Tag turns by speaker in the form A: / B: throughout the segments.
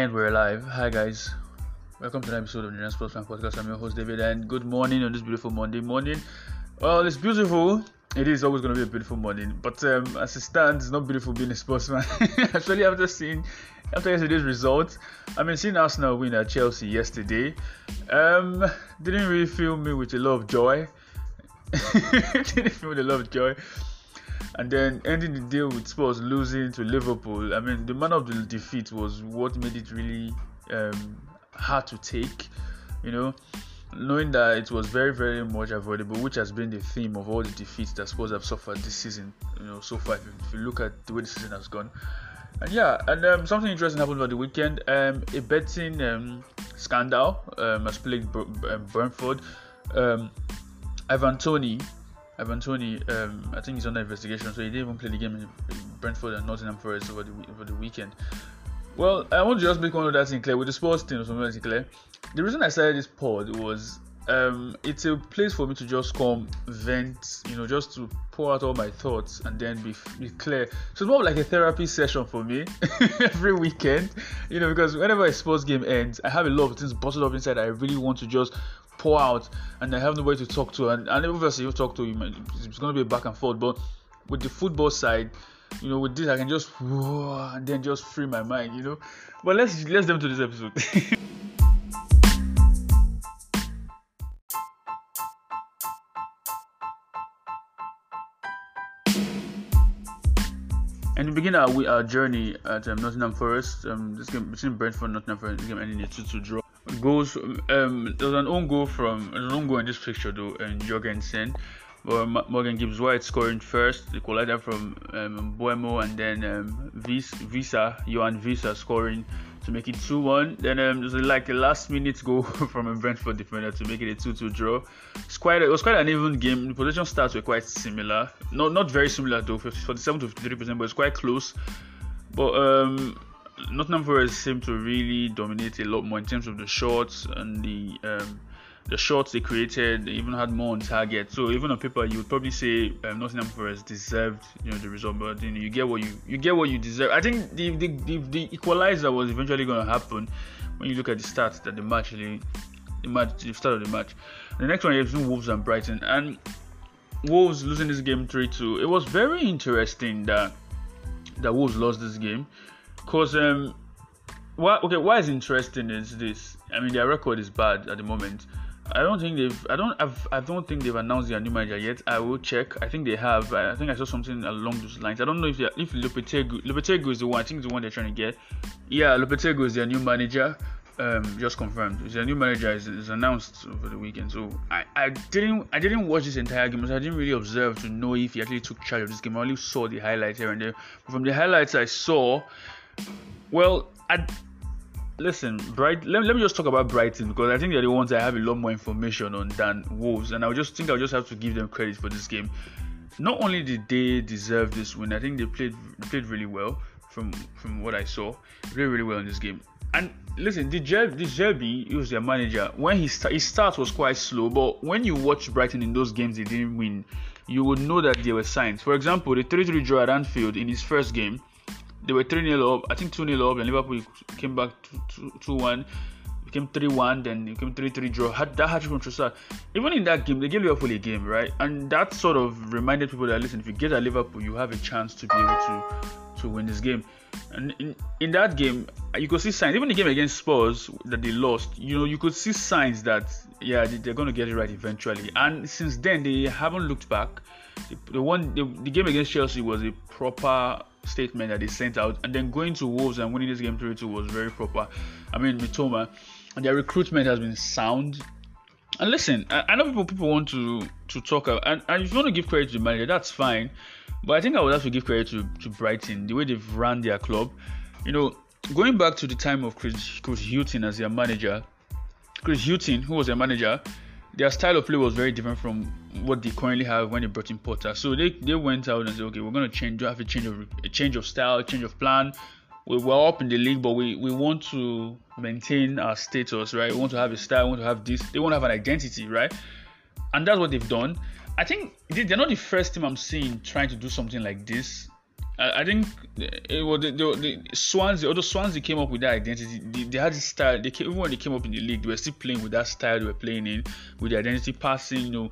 A: And we're live. Hi, guys. Welcome to an episode of the Nigerian Sports Fan Podcast. I'm your host, David, and good morning on this beautiful Monday morning. Well, it's beautiful. It is always going to be a beautiful morning, but um, as it stands, it's not beautiful being a sportsman. Actually, after seeing after yesterday's result. I mean, seeing Arsenal win at Chelsea yesterday, um, didn't really fill me with a lot of joy. didn't fill me with a lot of joy and then ending the day with Spurs losing to Liverpool. I mean, the manner of the defeat was what made it really um, hard to take, you know, knowing that it was very, very much avoidable, which has been the theme of all the defeats that Spurs have suffered this season, you know, so far. If, you look at the way the season has gone. And yeah, and um, something interesting happened over the weekend. Um, a betting um, scandal um, has plagued um, Brentford. Ivan Toney Ivan Toney, um, I think he's under investigation, so he didn't even play the game in Brentford and Nottingham Forest over the over the weekend. Well, I want to just make one of that thing clear with the sports team. Something clear. The reason I started this pod was um, it's a place for me to just come vent, you know, just to pour out all my thoughts and then be, be clear. So it's more like a therapy session for me every weekend, you know, because whenever a sports game ends, I have a lot of things bottled up inside. I really want to just pour out and I have nobody to talk to. And, and obviously, you talk to, him, it's going to be back and forth. But with the football side, you know, with this, I can just whoa, and then just free my mind, you know. But let's let's jump to this episode. And we begin our, our journey at um, Nottingham Forest. Um, this game between Brentford and Nottingham Forest, this game ending in a 2-2 draw goals. Um, an own goal from an own goal in this picture though, and Jorgensen. But Morgan Gibbs White scoring first, the collider from um, Mbeumo, and then um, Wissa, Yoane Wissa scoring to make it 2 1. Then um, there's like a last minute goal from a Brentford defender to make it a 2 2 draw. It's quite a, it was quite an even game. The possession stats were quite similar. Not not very similar though, 47 to 53%, but it's quite close. But um, Nottingham Forest seem to really dominate a lot more in terms of the shots and the um, the shots they created. They even had more on target. So even on paper, you would probably say um, Nottingham Forest deserved you know the result, but you, know, you get what you you get what you deserve. I think the the, the, the equalizer was eventually going to happen when you look at the stats that the match the match the start of the match. The next one is Wolves and Brighton and Wolves losing this game 3-2. It was very interesting that that Wolves lost this game Cause um, why okay? Why is interesting is this? I mean, their record is bad at the moment. I don't think they've. I don't. I've, I don't think they've announced their new manager yet. I will check. I think they have. I think I saw something along those lines. I don't know if if Lopetegui, Lopetegui is the one. I think the one they're trying to get. Yeah, Lopetegui is their new manager. Um, just confirmed. Their new manager is, is, announced over the weekend. So I, I didn't I didn't watch this entire game. So I didn't really observe to know if he actually took charge of this game. I only saw the highlights here and there. But from the highlights I saw, well, I listen, Bright. Let, let me just talk about Brighton because I think they're the ones I have a lot more information on than Wolves, and I just think I'll just have to give them credit for this game. Not only did they deserve this win, I think they played played really well from from what I saw. They played really well in this game. And listen, the the he was their manager. When he his start was quite slow, but when you watch Brighton in those games they didn't win, you would know that there were signs. For example, the 3-3 draw at Anfield in his first game, they were 3 0 up, I think 2 0 up, and Liverpool came back 2 1, became 3 1, then it became 3 3 draw. Had that hat from Trossard. Even in that game, they gave Liverpool a game, right? And that sort of reminded people that listen, if you get at Liverpool, you have a chance to be able to to win this game. And in, in that game, you could see signs. Even the game against Spurs that they lost, you know, you could see signs that yeah, they're going to get it right eventually. And since then, they haven't looked back. The, the one, the, the game against Chelsea was a proper statement that they sent out, and then going to Wolves and winning this game 3 2 was very proper. I mean, Mitoma, and their recruitment has been sound. And listen, I, I know people people want to to talk, uh, and, and if you want to give credit to the manager, that's fine. But I think I would have to give credit to, to Brighton, the way they've run their club. You know, going back to the time of Chris, Chris as their manager, Chris Hughton, who was their manager, their style of play was very different from what they currently have when they brought in Potter. So they, they went out and said, okay, we're gonna change, have a change of a change of style, change of plan. We, we're up in the league, but we, we want to maintain our status, right? We want to have a style, we want to have this. They want to have an identity, right? And that's what they've done. I think they're not the first team I'm seeing trying to do something like this. I, I think eh, it was the, the, the Swansea, although Swansea came up with that identity, they, they had this style. They came, even when they came up in the league, they were still playing with that style they were playing in, with the identity passing, you know,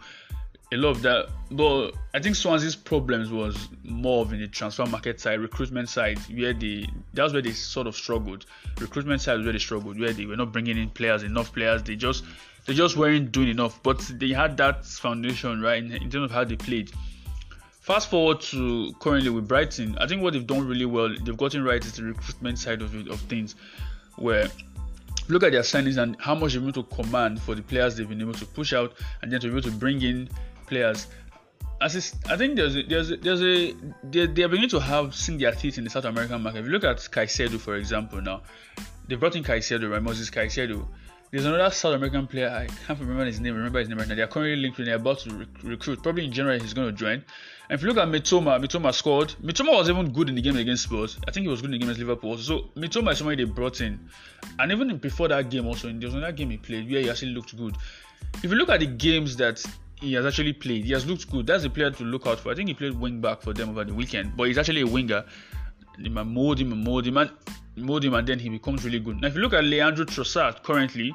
A: a lot of that. But I think Swansea's problems was more of in the transfer market side, recruitment side, where they that's where they sort of struggled. Recruitment side was where they struggled, where they were not bringing in players, enough players. They just they just weren't doing enough. But they had that foundation right in, in terms of how they played. Fast forward to currently with Brighton, I think what they've done really well, they've gotten right is the recruitment side of it, of things, where look at their signings and how much they've been able to command for the players they've been able to push out, and then to be able to bring in players. As I think there's a, there's a, there's a they, they are beginning to have seen their teeth in the South American market. If you look at Caicedo, for example, now they brought in Caicedo, right? Moses Caicedo. There's another South American player. I can't remember his name. Remember his name right now. They are currently linked with. They're about to rec- recruit. Probably in January he's going to join. And if you look at Mitoma, Mitoma scored. Mitoma was even good in the game against Spurs. I think he was good in the game against Liverpool. So Mitoma is somebody they brought in. And even before that game, also there was another game he played where he actually looked good. If you look at the games that he has actually played. He has looked good. That's a player to look out for. I think he played wing back for them over the weekend, but he's actually a winger. Might mold him and mold him and mold him, and then he becomes really good. Now, if you look at Leandro Trossard currently,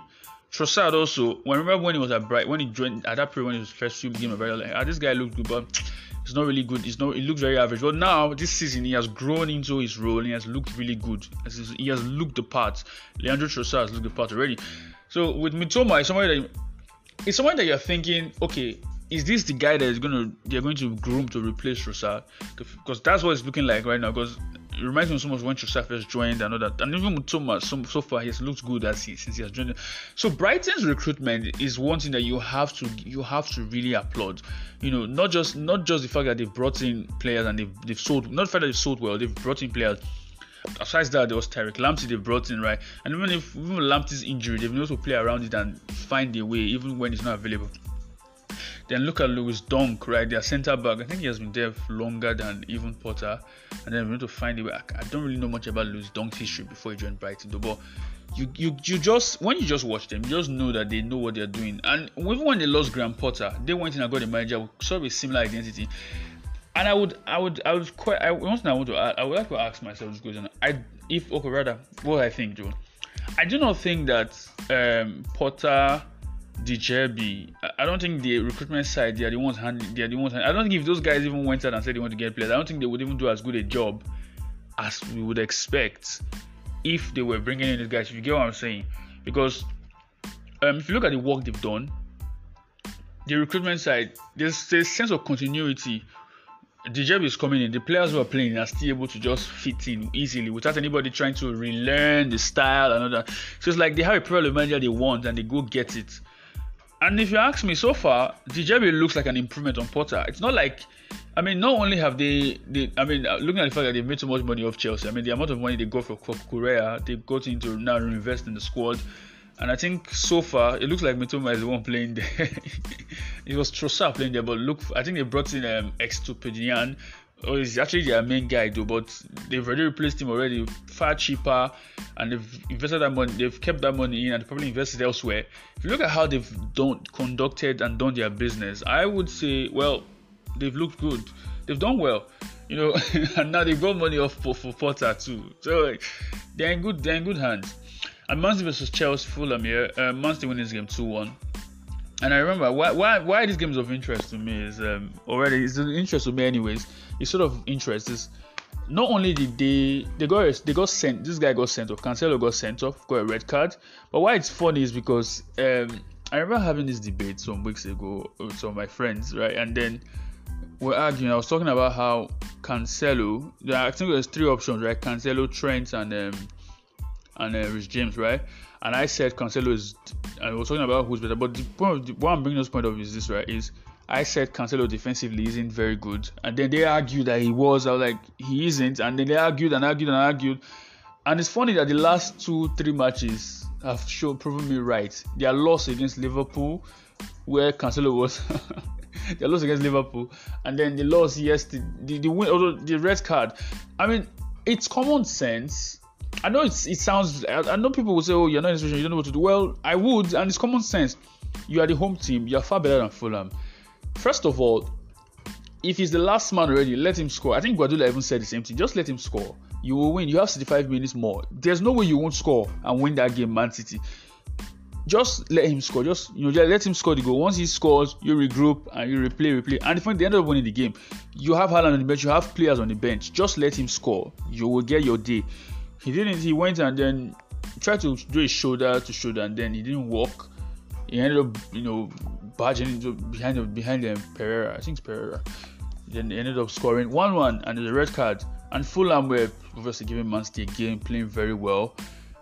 A: Trossard also. When remember when he was at Bright, when he joined at that period when he was first few game, very like, ah, this guy looked good, but it's not really good. It's not. It looks very average. But now this season, he has grown into his role. And he has looked really good. He has looked the part. Leandro Trossard has looked the part already. So with Mitoma, it's somebody that it's someone that you're thinking, okay, is this the guy that is gonna they're going to groom to replace Trossard? Because that's what it's looking like right now. Because it reminds me so much when Trossard has joined and all that. And even with Thomas, so, so far he has looked good as he since he has joined. So Brighton's recruitment is one thing that you have to you have to really applaud. You know, not just not just the fact that they've brought in players and they've they've sold not the fact that they've sold well, they've brought in players Besides that, there was Tariq Lamptey they brought in, right? And even if even Lamptey's injury, they've been able to play around it and find a way, even when it's not available. Then look at Lewis Dunk, right? Their centre back. I think he has been there longer than even Potter. And then we need to find a way. I don't really know much about Lewis Dunk's history before he joined Brighton, though. But you, you, you just when you just watch them, you just know that they know what they're doing. And even when they lost Graham Potter, they went in and got a manager with sort of a similar identity. And I would, I would, I would quite. I, one thing I want to, I would like to ask myself this question. I, if okay, rather, what I think, Joe. I do not think that um, Potter, De Zerbi, I don't think the recruitment side they are the ones handling. They are the ones. I don't think if those guys even went out and said they want to get players, I don't think they would even do as good a job as we would expect if they were bringing in these guys. If you get what I'm saying, because um, if you look at the work they've done, the recruitment side, there's a sense of continuity the job is coming in. The players who are playing are still able to just fit in easily without anybody trying to relearn the style and all that. So it's like they have a problem manager they want and they go get it. And if you ask me, so far, De looks like an improvement on Potter. It's not like, I mean, not only have they, they I mean, uh, looking at the fact that they've made so much money off Chelsea, I mean, the amount of money they got for, Correa, they've got into now reinvest in the squad. And I think so far it looks like Mitoma is the one playing there. it was Trossard playing there, but look, I think they brought in um, Estupiñán. Oh, he's actually their main guy though, but they've already replaced him already, far cheaper, and they've invested that money. They've kept that money in and probably invested elsewhere. If you look at how they've done conducted and done their business, I would say, well, they've looked good. They've done well, you know, and now they've got money off for, for Potter too. So they're in good, they're in good hands. And Man City versus Chelsea, Fulham here. Uh, Man City win this game 2 1. And I remember why why why this game is of interest to me is um, already it's an interest to me anyways. It's sort of interest is not only did they they got they got sent this guy got sent off Cancelo got sent off got a red card. But why it's funny is because um, I remember having this debate some weeks ago with some of my friends right? And then we're arguing I was talking about how Cancelo I think there's three options right? Cancelo Trent and um, and uh, Reece James, right? And I said Cancelo is. I was talking about who's better, but the point, the, what I'm bringing this point of is this, right? Is I said Cancelo defensively isn't very good, and then they argued that he was. I was like, he isn't, and then they argued and argued and argued. And it's funny that the last two, three matches have shown proven me right. Their loss against Liverpool, where Cancelo was. their loss against Liverpool, and then the loss yesterday, the, the win, although the red card. I mean, it's common sense I know it sounds. I know people will say, "Oh, you're not in situation, you don't know what to do." Well, I would, and it's common sense. You are the home team. You are far better than Fulham. First of all, if he's the last man already, let him score. I think Guardiola even said the same thing. Just let him score. You will win. You have 65 minutes more. There's no way you won't score and win that game, Man City. Just let him score. Just you know, just let him score the goal. Once he scores, you regroup and you replay, replay. And if they end up winning the game, you have Haaland on the bench. You have players on the bench. Just let him score. You will get your day. He didn't. He went and then tried to do a shoulder to shoulder, and then he didn't work. He ended up, you know, barging into behind behind them Pereira. I think it's Pereira. Then they ended up scoring 1 1 and there's red card. And Fulham were obviously giving Man City game, playing very well.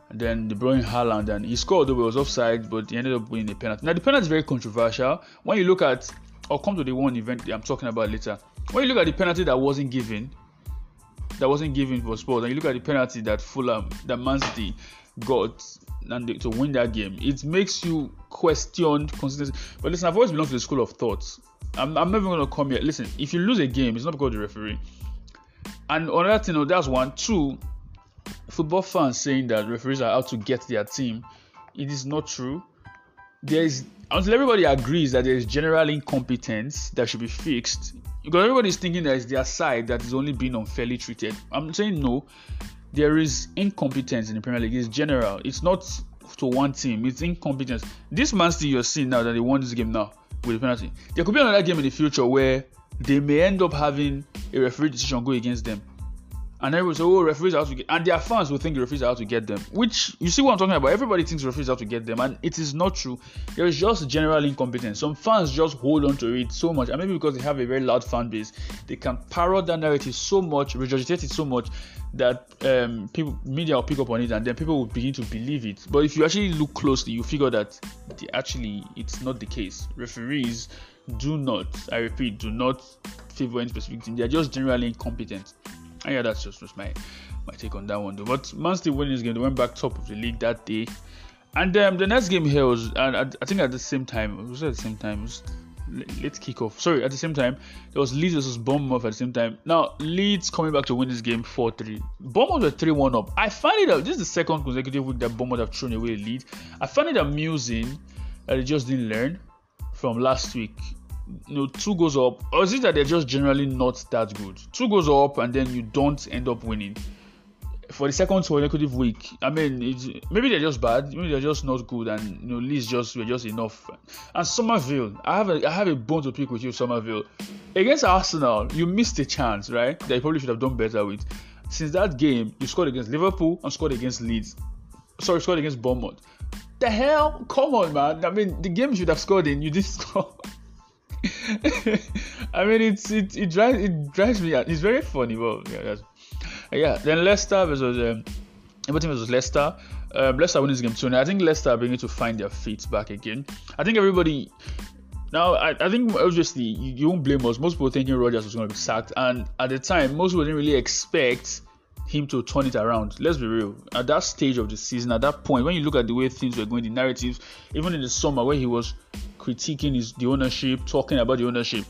A: And then De Bruyne Haaland and he scored though it was offside, but he ended up winning the penalty. Now the penalty is very controversial. When you look at I'll come to the one event I'm talking about later. When you look at the penalty that wasn't given, that wasn't given for Spurs, and you look at the penalty that Fulham, that Man City got and to win that game, it makes you question consistency. But listen, I've always belonged to the school of thought. I'm, I'm never going to come here. Listen, if you lose a game, it's not because of the referee. And another thing, oh, that's one. Two, football fans saying that referees are out to get their team. It is not true. There is until everybody agrees that there is general incompetence that should be fixed. Because everybody is thinking that it's their side that is only being unfairly treated. I'm saying no. There is incompetence in the Premier League. It's general. It's not to one team. It's incompetence. This Man City you're seeing now that they won this game now with the penalty. There could be another game in the future where they may end up having a referee decision go against them. And everyone say, oh, referees are out to get, and their fans will think the referees are out to get them. Which you see what I'm talking about. Everybody thinks referees are out to get them, and it is not true. There is just general incompetence. Some fans just hold on to it so much, and maybe because they have a very loud fan base, they can parrot that narrative so much, regurgitate it so much that um, people media will pick up on it, and then people will begin to believe it. But if you actually look closely, you figure that actually it's not the case. Referees do not, I repeat, do not favor any specific team. They are just generally incompetent. And yeah, that's just, just my my take on that one. Though. But Man City winning this game, they went back top of the league that day. And um, the next game here was, uh, I think at the same time, it was at the same time, let's kick off. Sorry, at the same time, there was Leeds versus Bournemouth at the same time. Now, Leeds coming back to win this game 4 3. Bournemouth were 3 1 up. I find it out, this is the second consecutive week that Bournemouth have thrown away a lead. I find it amusing that they just didn't learn from last week you know two goes up. Or is it that they're just generally not that good? Two goes up and then you don't end up winning. For the second consecutive week i mean maybe they're just bad maybe they're just not good and you know least just we're just enough. And Summerville i have a i have a bone to pick with you Summerville. Against arsenal you missed a chance right that you probably should have done better with. Since that game you scored against liverpool and scored against leeds. Sorry scored against bournemouth. The hell? Come on man. I mean the game you should have scored in you didn't score I mean, it's it, it drives it drives me out. It's very funny, but yeah, yeah. Then Leicester versus um, Everton versus Leicester. Um, Leicester winning this game too. I think Leicester are beginning to find their feet back again. I think everybody. Now, I, I think obviously you, you won't blame us. Most people thinking Rodgers was going to be sacked, and at the time, most people didn't really expect him to turn it around. Let's be real. At that stage of the season, at that point, when you look at the way things were going, the narratives, even in the summer where he was critiquing his the ownership, talking about the ownership,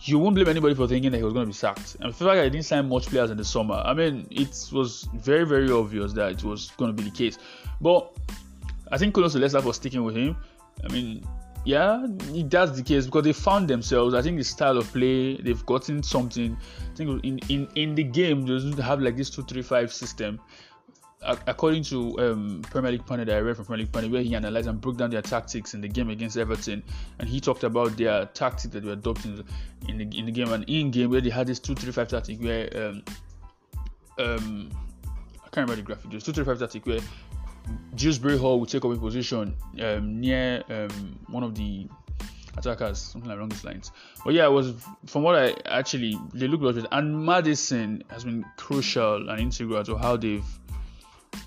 A: you won't blame anybody for thinking that he was going to be sacked. And the fact he didn't sign much players in the summer, I mean, it was very, very obvious that it was going to be the case. But I think kudos to Leicester for sticking with him. I mean, yeah, that's the case because they found themselves. I think the style of play, they've gotten something. I think in in, in the game, they have like this two three five system according to um, Premier League Pundit I read from Premier League Pundit, where he analyzed and broke down their tactics in the game against Everton, and he talked about their tactic that they were adopting in the in the game and in game where they had this two three five tactic where um, um I can't remember the graphic, just two three five tactic where Dewsbury Hall would take up a position um, near um, one of the attackers, something along these lines. But yeah, it was from what I actually they looked at it, and Maddison has been crucial and integral to how they've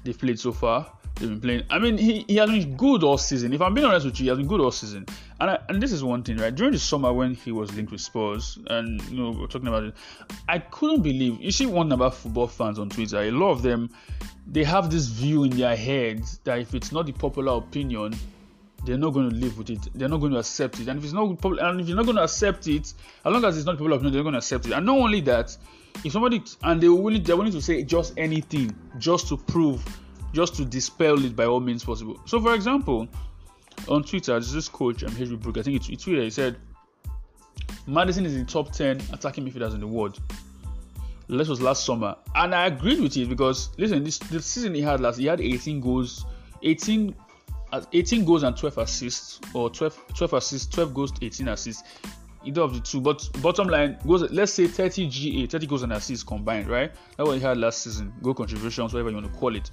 A: they've played so far. They've been playing. I mean, he, he has been good all season. If I'm being honest with you, he has been good all season. And I, and this is one thing, right? During the summer when he was linked with Spurs, and you know we're talking about it, I couldn't believe. You see, one about football fans on Twitter, a lot of them, they have this view in their heads that if it's not the popular opinion, they're not going to live with it. They're not going to accept it. And if it's not popular, and if you're not going to accept it, as long as it's not popular opinion, they're going to accept it. And not only that, if somebody and they willing they're willing to say just anything just to prove just to dispel it by all means possible. So for example on twitter there's this coach um, Henry Brook I think he tweeted he said Maddison is in top 10 attacking midfielders in the world. This was last summer, and I agreed with it because listen, this the season he had last, he had 18 goals, 18, uh, 18 goals and 12 assists, or 12, 12 assists, 12 goals, 18 assists, either of the two. But bottom line goes, let's say 30 GA, 30 goals and assists combined, right? That's what he had last season. Goal contributions, whatever you want to call it,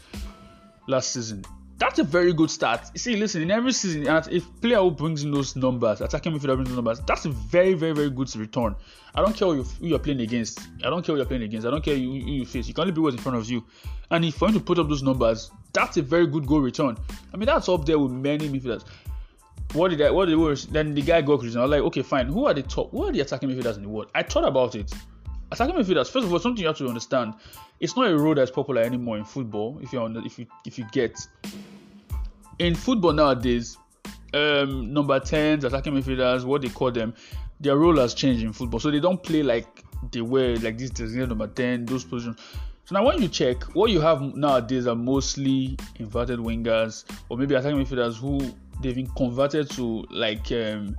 A: last season that's a very good start. You see, listen, in every season, if player who brings in those numbers, attacking midfielder brings in those numbers, that's a very, very, very good return. I don't care who you're playing against. I don't care who you're playing against. I don't care who you face. You can only be what's in front of you. And if for him to put up those numbers, that's a very good goal return. I mean, that's up there with many midfielders. What did I? What did they Then the guy got criticism. I was like, okay, fine. Who are the top? Who are the attacking midfielders in the world? I thought about it. Attacking midfielders. First of all, something you have to understand. It's not a role that's popular anymore in football. If you if you if you get in football nowadays, um, number 10s, attacking midfielders, what they call them, their role has changed in football. So they don't play like they were like this designated number 10, those positions. So now when you check, what you have nowadays are mostly inverted wingers or maybe attacking midfielders who they've been converted to like um,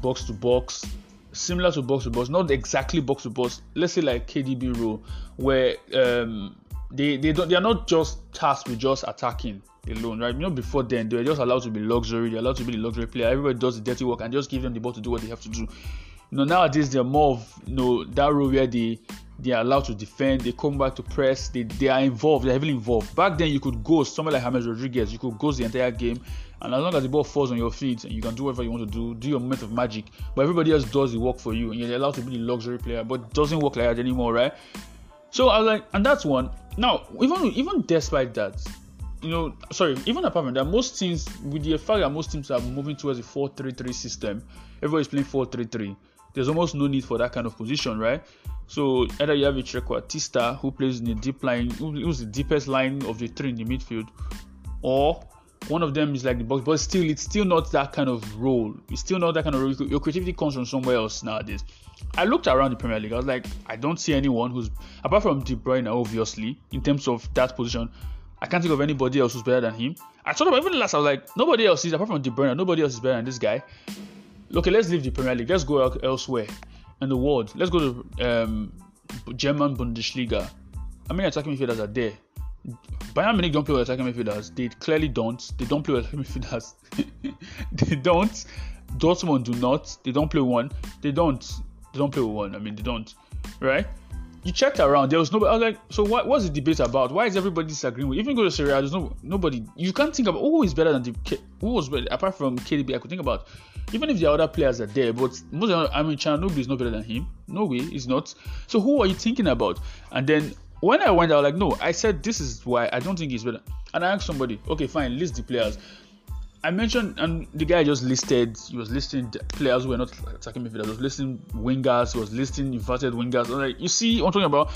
A: box to box, similar to box to box, not exactly box to box. Let's say like KDB role, where um, they they don't they are not just tasked with just attacking alone, right? You know, before then they were just allowed to be luxury, they're allowed to be the luxury player. Everybody does the dirty work and just give them the ball to do what they have to do. You know, nowadays they're more of you know that role where they they are allowed to defend, they come back to press, they, they are involved, they're heavily involved. Back then you could go somewhere like James Rodriguez, you could go the entire game, and as long as the ball falls on your feet and you can do whatever you want to do, do your moment of magic. But everybody else does the work for you, and you're allowed to be the luxury player, but it doesn't work like that anymore, right? So I was like, and that's one. Now, even even despite that, you know, sorry, even apart from that, most teams, with the fact that most teams are moving towards a 4 3 3 system, everybody's playing 4 3 3. There's almost no need for that kind of position, right? So either you have a trequartista who plays in the deep line, who's the deepest line of the three in the midfield, or one of them is like the box, but still, it's still not that kind of role. It's still not that kind of role. Your creativity comes from somewhere else nowadays. I looked around the Premier League. I was like, I don't see anyone who's apart from De Bruyne, obviously, in terms of that position. I can't think of anybody else who's better than him. I thought about even last. I was like, nobody else is apart from De Bruyne. Nobody else is better than this guy. Okay, let's leave the Premier League. Let's go elsewhere in the world. Let's go to um, German Bundesliga. How many attacking midfielders are there? Bayern Munich don't play with attacking midfielders. They clearly don't. They don't play with midfielders. they don't. Dortmund do not. They don't play one. They don't. They don't play one. I mean, they don't. Right? you checked around. There was nobody. I was like, so what? What's the debate about? Why is everybody disagreeing with? Even go to Serie A, there's no nobody. You can't think about who is better than the who was better apart from KDB. I could think about even if the other players are there, but most of I mean, Calhanoglu is not better than him. No way, he's not. So who are you thinking about? And then when I went, I was like, no. I said this is why I don't think he's better. And I asked somebody, okay, fine, list the players. I mentioned, and the guy just listed, he was listing players who were not attacking midfielders, he was listing wingers, he was listing inverted wingers. Like, you see what I'm talking about?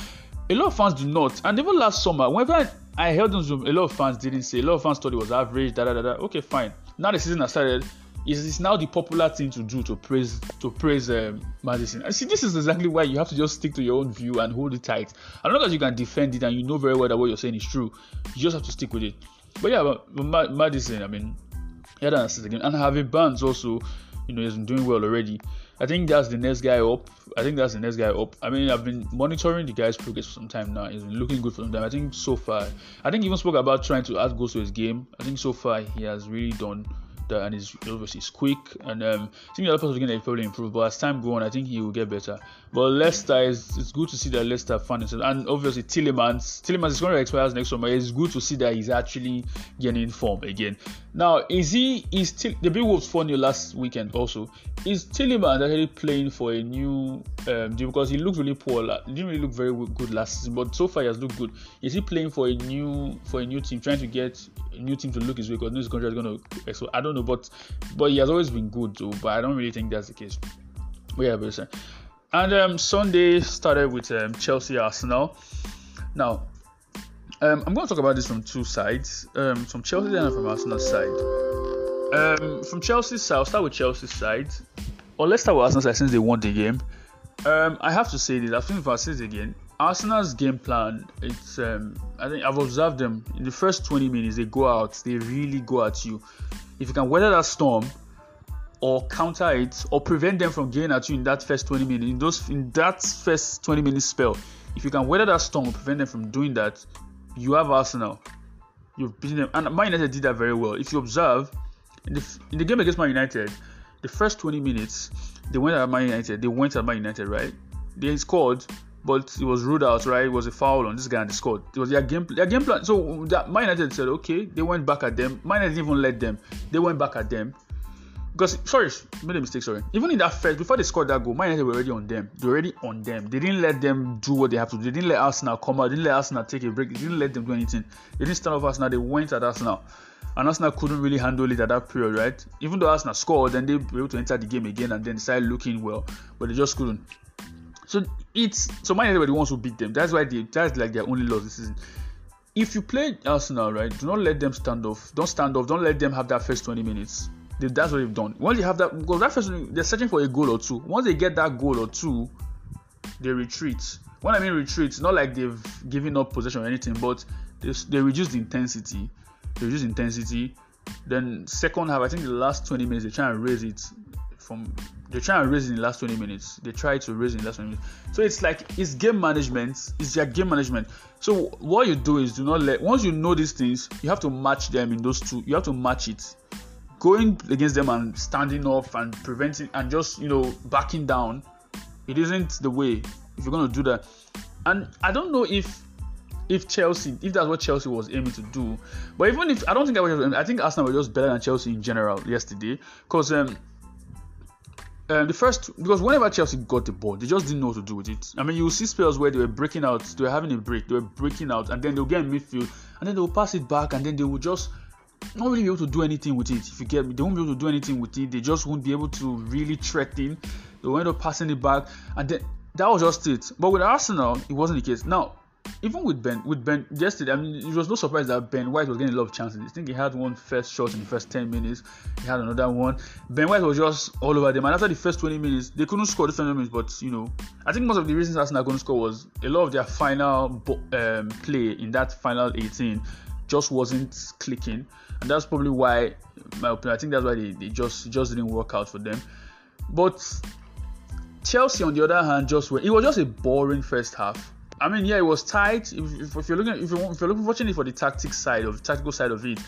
A: A lot of fans do not. And even last summer, whenever I held on Zoom, a lot of fans didn't say, a lot of fans thought it was average, da da da da. Okay, fine. Now the season has started. It's, it's now the popular thing to do to praise to praise um, Maddison. And see, this is exactly why you have to just stick to your own view and hold it tight. As long as you can defend it and you know very well that what you're saying is true, you just have to stick with it. But yeah, but, but Maddison, I mean, yeah, that's again. And Harvey Barnes also, you know, has been doing well already. I think that's the next guy up. I think that's the next guy up. I mean, I've been monitoring the guy's progress for some time now. He's been looking good for some time. I think so far, I think he even spoke about trying to add goals to his game. I think so far he has really done that, and he's obviously he's quick. And um, I think the other parts of the game probably improve. But as time goes on, I think he will get better. But Leicester is it's good to see that Leicester found himself, and obviously Tielemans. Tielemans is going to expire next summer. It's good to see that he's actually getting form again. Now, is he is still the big Wolves 4 0 last weekend also? Is Tielemans actually playing for a new um, because he looked really poor. He didn't really look very good last season, but so far he has looked good. Is he playing for a new for a new team, trying to get a new team to look his way? Because this contract is going to. So I don't know, but but he has always been good though. But I don't really think that's the case. Yeah, but and um, Sunday started with um, Chelsea Arsenal. Now, um, I'm going to talk about this from two sides, um, from Chelsea and from Arsenal's side. Um, from Chelsea's side, I'll start with Chelsea's side, or let's start with Arsenal's side since they won the game. Um, I have to say this. I think if I say again, Arsenal's game plan. It's um, I think I've observed them in the first 20 minutes. They go out. They really go at you. If you can weather that storm, or counter it or prevent them from getting at you in that first 20 minutes in those in that first 20 minute spell if you can weather that storm or prevent them from doing that you have arsenal. You've beaten them. And man united did that very well. If you observe in the, in the game against man united the first 20 minutes they went at man united. They went at man united right? They scored but it was ruled out, right? It was a foul on this guy and they scored. It was their game, their game plan. So that Man United said, okay, they went back at them. Man didn't even let them. They went back at them. Because sorry, made a mistake. Sorry. Even in that first, before they scored that goal, Man United were already on them. They were already on them. They didn't let them do what they have to do. They didn't let Arsenal come out. They didn't let Arsenal take a break. They didn't let them do anything. They didn't stand off Arsenal. They went at Arsenal, and Arsenal couldn't really handle it at that period, right? Even though Arsenal scored, then they were able to enter the game again and then decided looking well, but they just couldn't. So it's so Man United were the ones who beat them. That's why they that's like their only loss this season. If you play Arsenal, right, do not let them stand off. Don't stand off. Don't let them have that first 20 minutes. They, that's what they've done. Once you have that, because that first they're searching for a goal or two. Once they get that goal or two, they retreat. When I mean retreat, not like they've given up possession or anything, but they, they reduce the intensity. They reduce intensity. Then second half, I think the last 20 minutes they try and raise it from they try and raise in the last 20 minutes. They try to raise in the last 20 minutes. So it's like it's game management. It's their game management. So what you do is do not let once you know these things, you have to match them in those two. You have to match it. Going against them and standing off and preventing and just you know backing down, it isn't the way if you're gonna do that. And I don't know if if Chelsea, if that's what Chelsea was aiming to do, but even if I don't think I was, I think Arsenal were just better than Chelsea in general yesterday because um, um, the first because whenever Chelsea got the ball, they just didn't know what to do with it. I mean, you see spells where they were breaking out, they were having a break, they were breaking out, and then they'll get in midfield, and then they'll pass it back, and then they will just not really be able to do anything with it. If you get me, they won't be able to do anything with it. They just won't be able to really threaten. They'll end up passing it back, and then that was just it. But with Arsenal, it wasn't the case. Now, even with Ben, with Ben yesterday, I mean, it was no surprise that Ben White was getting a lot of chances. I think he had one first shot in the first 10 minutes, he had another one. Ben White was just all over them, and after the first 20 minutes, they couldn't score the first minutes. But you know, I think most of the reasons Arsenal couldn't score was a lot of their final um, play in that final 18 just wasn't clicking, and that's probably why, my opinion, I think that's why they, they just just didn't work out for them. But Chelsea, on the other hand, just went. It was just a boring first half I mean, yeah, it was tight. If, if, you're looking, if you're, if you're looking, watching it for the tactics side of tactical side of it,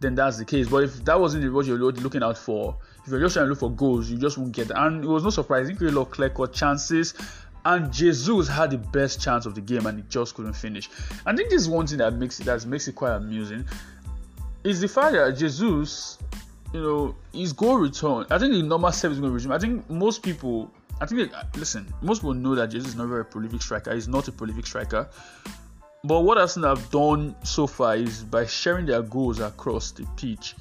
A: then that's the case. But if that wasn't what you're looking out for, if you're just trying to look for goals, you just won't get. It. And it was no surprise. He created a lot of clear cut chances. And Jesus had the best chance of the game, and he just couldn't finish. I think this is one thing that makes it that makes it quite amusing. Is the fact that Jesus, you know, his goal return. I think the normal service going to resume. I think most people I think, uh, listen, most people know that Jesus is not a very prolific striker. He's not a prolific striker. But what Arsenal have done so far is by sharing their goals across the pitch.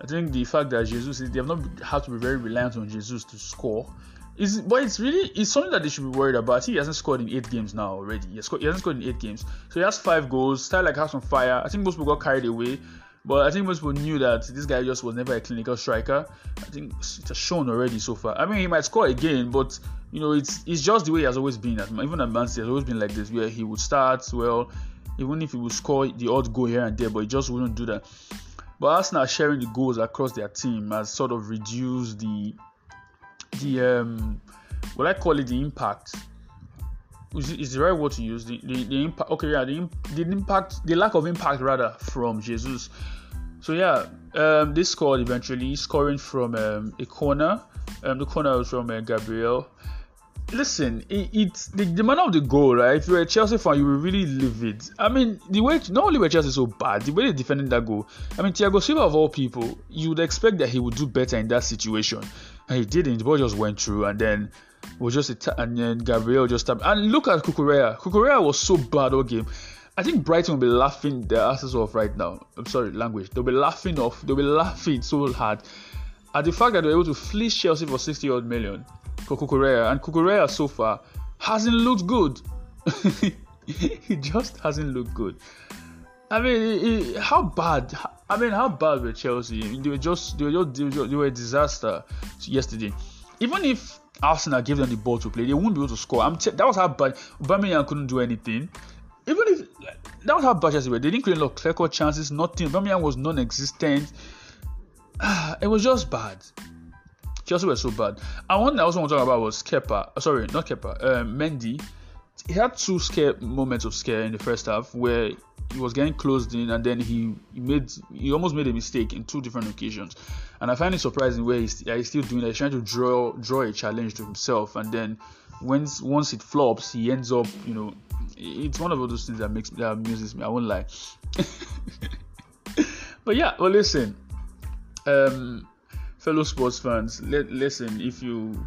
A: I think the fact that Jesus is, they have not had to be very reliant on Jesus to score. Is but it's really it's something that they should be worried about. He hasn't scored in eight games now already. He, scored, he hasn't scored in eight games, so he has five goals. Style like house on fire. I think most people got carried away but I think most people knew that this guy just was never a clinical striker. I think it has shown already so far. I mean, he might score again, but you know, it's it's just the way he has always been. Even at Man City, has always been like this, where he would start well, even if he would score the odd goal here and there, but he just wouldn't do that. But Arsenal sharing the goals across their team has sort of reduced the the um what I call it the impact is, is the right word to use the, the, the impact okay yeah the, the impact the lack of impact rather from jesus. So yeah um this scored eventually scoring from um, a corner um the corner was from uh, gabriel. Listen it, it's the, the manner of the goal right? If you're a chelsea fan you will really live it. I mean the way not only were chelsea so bad the way they defended that goal i mean thiago silva of all people you would expect that he would do better in that situation. And he didn't the ball just went through and then was just a t- and then Gabriel just tapped. And look at Cucurella. Cucurella was so bad all game. I think Brighton will be laughing their asses off right now. I'm sorry, language. They'll be laughing off. They'll be laughing so hard at the fact that they were able to fleece Chelsea for 60 odd million for Cucurella. And Cucurella so far hasn't looked good. he just hasn't looked good. I mean, how bad? I mean, how bad were Chelsea? They were just, they were, just, they were a disaster yesterday. Even if Arsenal gave them the ball to play, they wouldn't be able to score. I'm t- that was how bad Aubameyang couldn't do anything. Even if that was how bad Chelsea were, they didn't create a lot of clear chances. Nothing. Aubameyang was non-existent. it was just bad. Chelsea were so bad. And one I also want to talk about was Kepa. Uh, sorry, not Kepa. Um, Mendy. He had two scare moments of scare in the first half where he was getting closed in and then he, he made he almost made a mistake in two different occasions. And I find it surprising where he's, he's still doing that. He's trying to draw draw a challenge to himself and then once once it flops, he ends up you know it's one of those things that makes that amuses me. I won't lie. but yeah, well listen, um, fellow sports fans, let, listen if you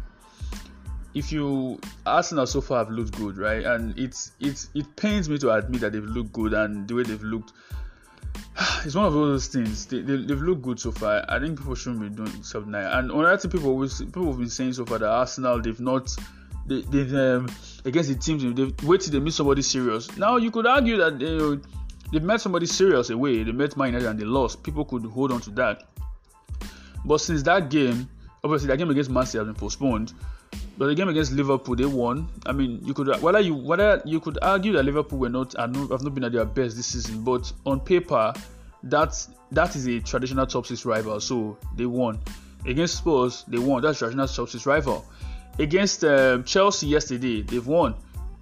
A: if you Arsenal so far have looked good, right? And it's it's it pains me to admit that they've looked good and the way they've looked. It's one of those things. They, they, have looked good so far. I think people shouldn't be doing something like. And another thing people people have been saying so far that Arsenal they've not they, they've um, against the teams they've waited they meet somebody serious. Now you could argue that they they've met somebody serious away. They met Man United and they lost. People could hold on to that. But since that game, obviously that game against Man City has been postponed. But the game against Liverpool, they won. I mean, you could whether you whether you could argue that Liverpool were not have not been at their best this season, but on paper, that's that is a traditional top six rival, so they won. Against Spurs, they won. That's traditional top six rival. Against um, Chelsea yesterday, they've won.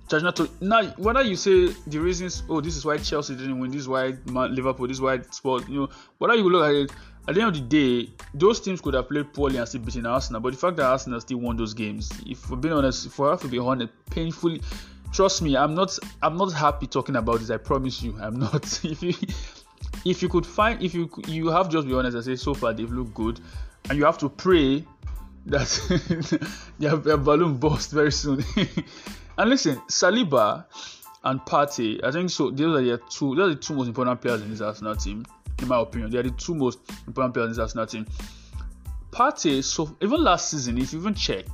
A: Traditional to, now, whether you say the reasons, oh, this is why Chelsea didn't win, this is why Liverpool, this is why Spurs, you know, whether you look at it, at the end of the day, those teams could have played poorly and still beaten Arsenal. But the fact that Arsenal still won those games, if we're being honest, if I have to be honest, painfully, trust me, I'm not, I'm not happy talking about this. I promise you, I'm not. if you, if you could find, if you, you have just be honest and say so far they've looked good, and you have to pray that their, their balloon burst very soon. and listen, Saliba and Partey, I think so. Those are the two. Those are the two most important players in this Arsenal team in my opinion. They are the two most important players in this Arsenal team. Partey, so even last season, if you even check,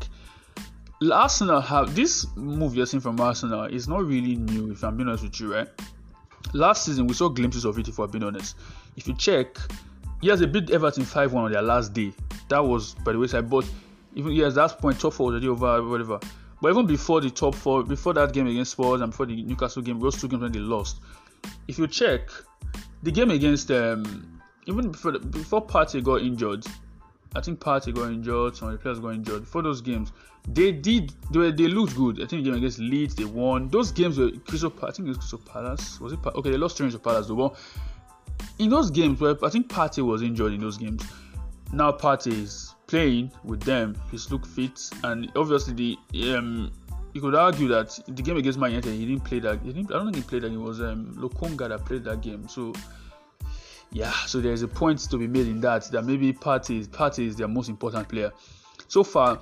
A: Arsenal have this move you're seeing from Arsenal is not really new, if I'm being honest with you, right? Last season, we saw glimpses of it, if I'm being honest. If you check, he has a beat Everton 5 1 on their last day. That was by the wayside, but even yes, that point, top four already over, whatever. But even before the top four, before that game against Spurs and before the Newcastle game, those two games when they lost, if you check, the game against um, even before before Partey got injured, I think Partey got injured, some of the players got injured. For those games, they did they, were, they looked good. I think the game against Leeds they won. Those games were Crystal I think it was Crystal Palace. Was it okay? They lost to Crystal Palace. But in those games where I think Partey was injured in those games, now Partey is playing with them. He's looked fit, and obviously the um you could argue that the game against Man United, he didn't play that. He didn't, I don't think he played that. It was um, Lokonga that played that game. So yeah, so there's a point to be made in that that maybe Partey Partey is their most important player so far.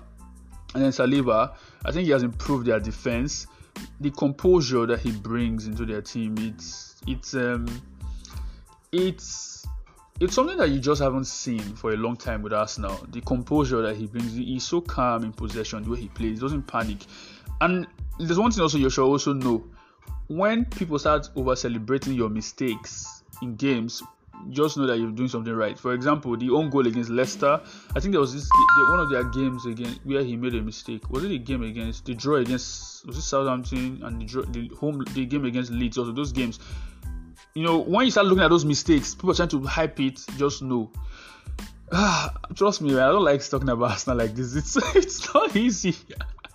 A: And then Saliba, I think he has improved their defense. The composure that he brings into their team, it's it's um it's it's something that you just haven't seen for a long time with Arsenal. The composure that he brings, he's so calm in possession, the way he plays, he doesn't panic. And there's one thing also you should also know when people start over celebrating your mistakes in games, just know that you're doing something right. For example, the own goal against Leicester, I think there was this one of their games again where he made a mistake. Was it the game against the draw against was it Southampton and the draw, the home the game against Leeds? Also, those games. You know, when you start looking at those mistakes, people are trying to hype it. Just know. Ah, trust me, I don't like talking about Arsenal like this. It's it's not easy.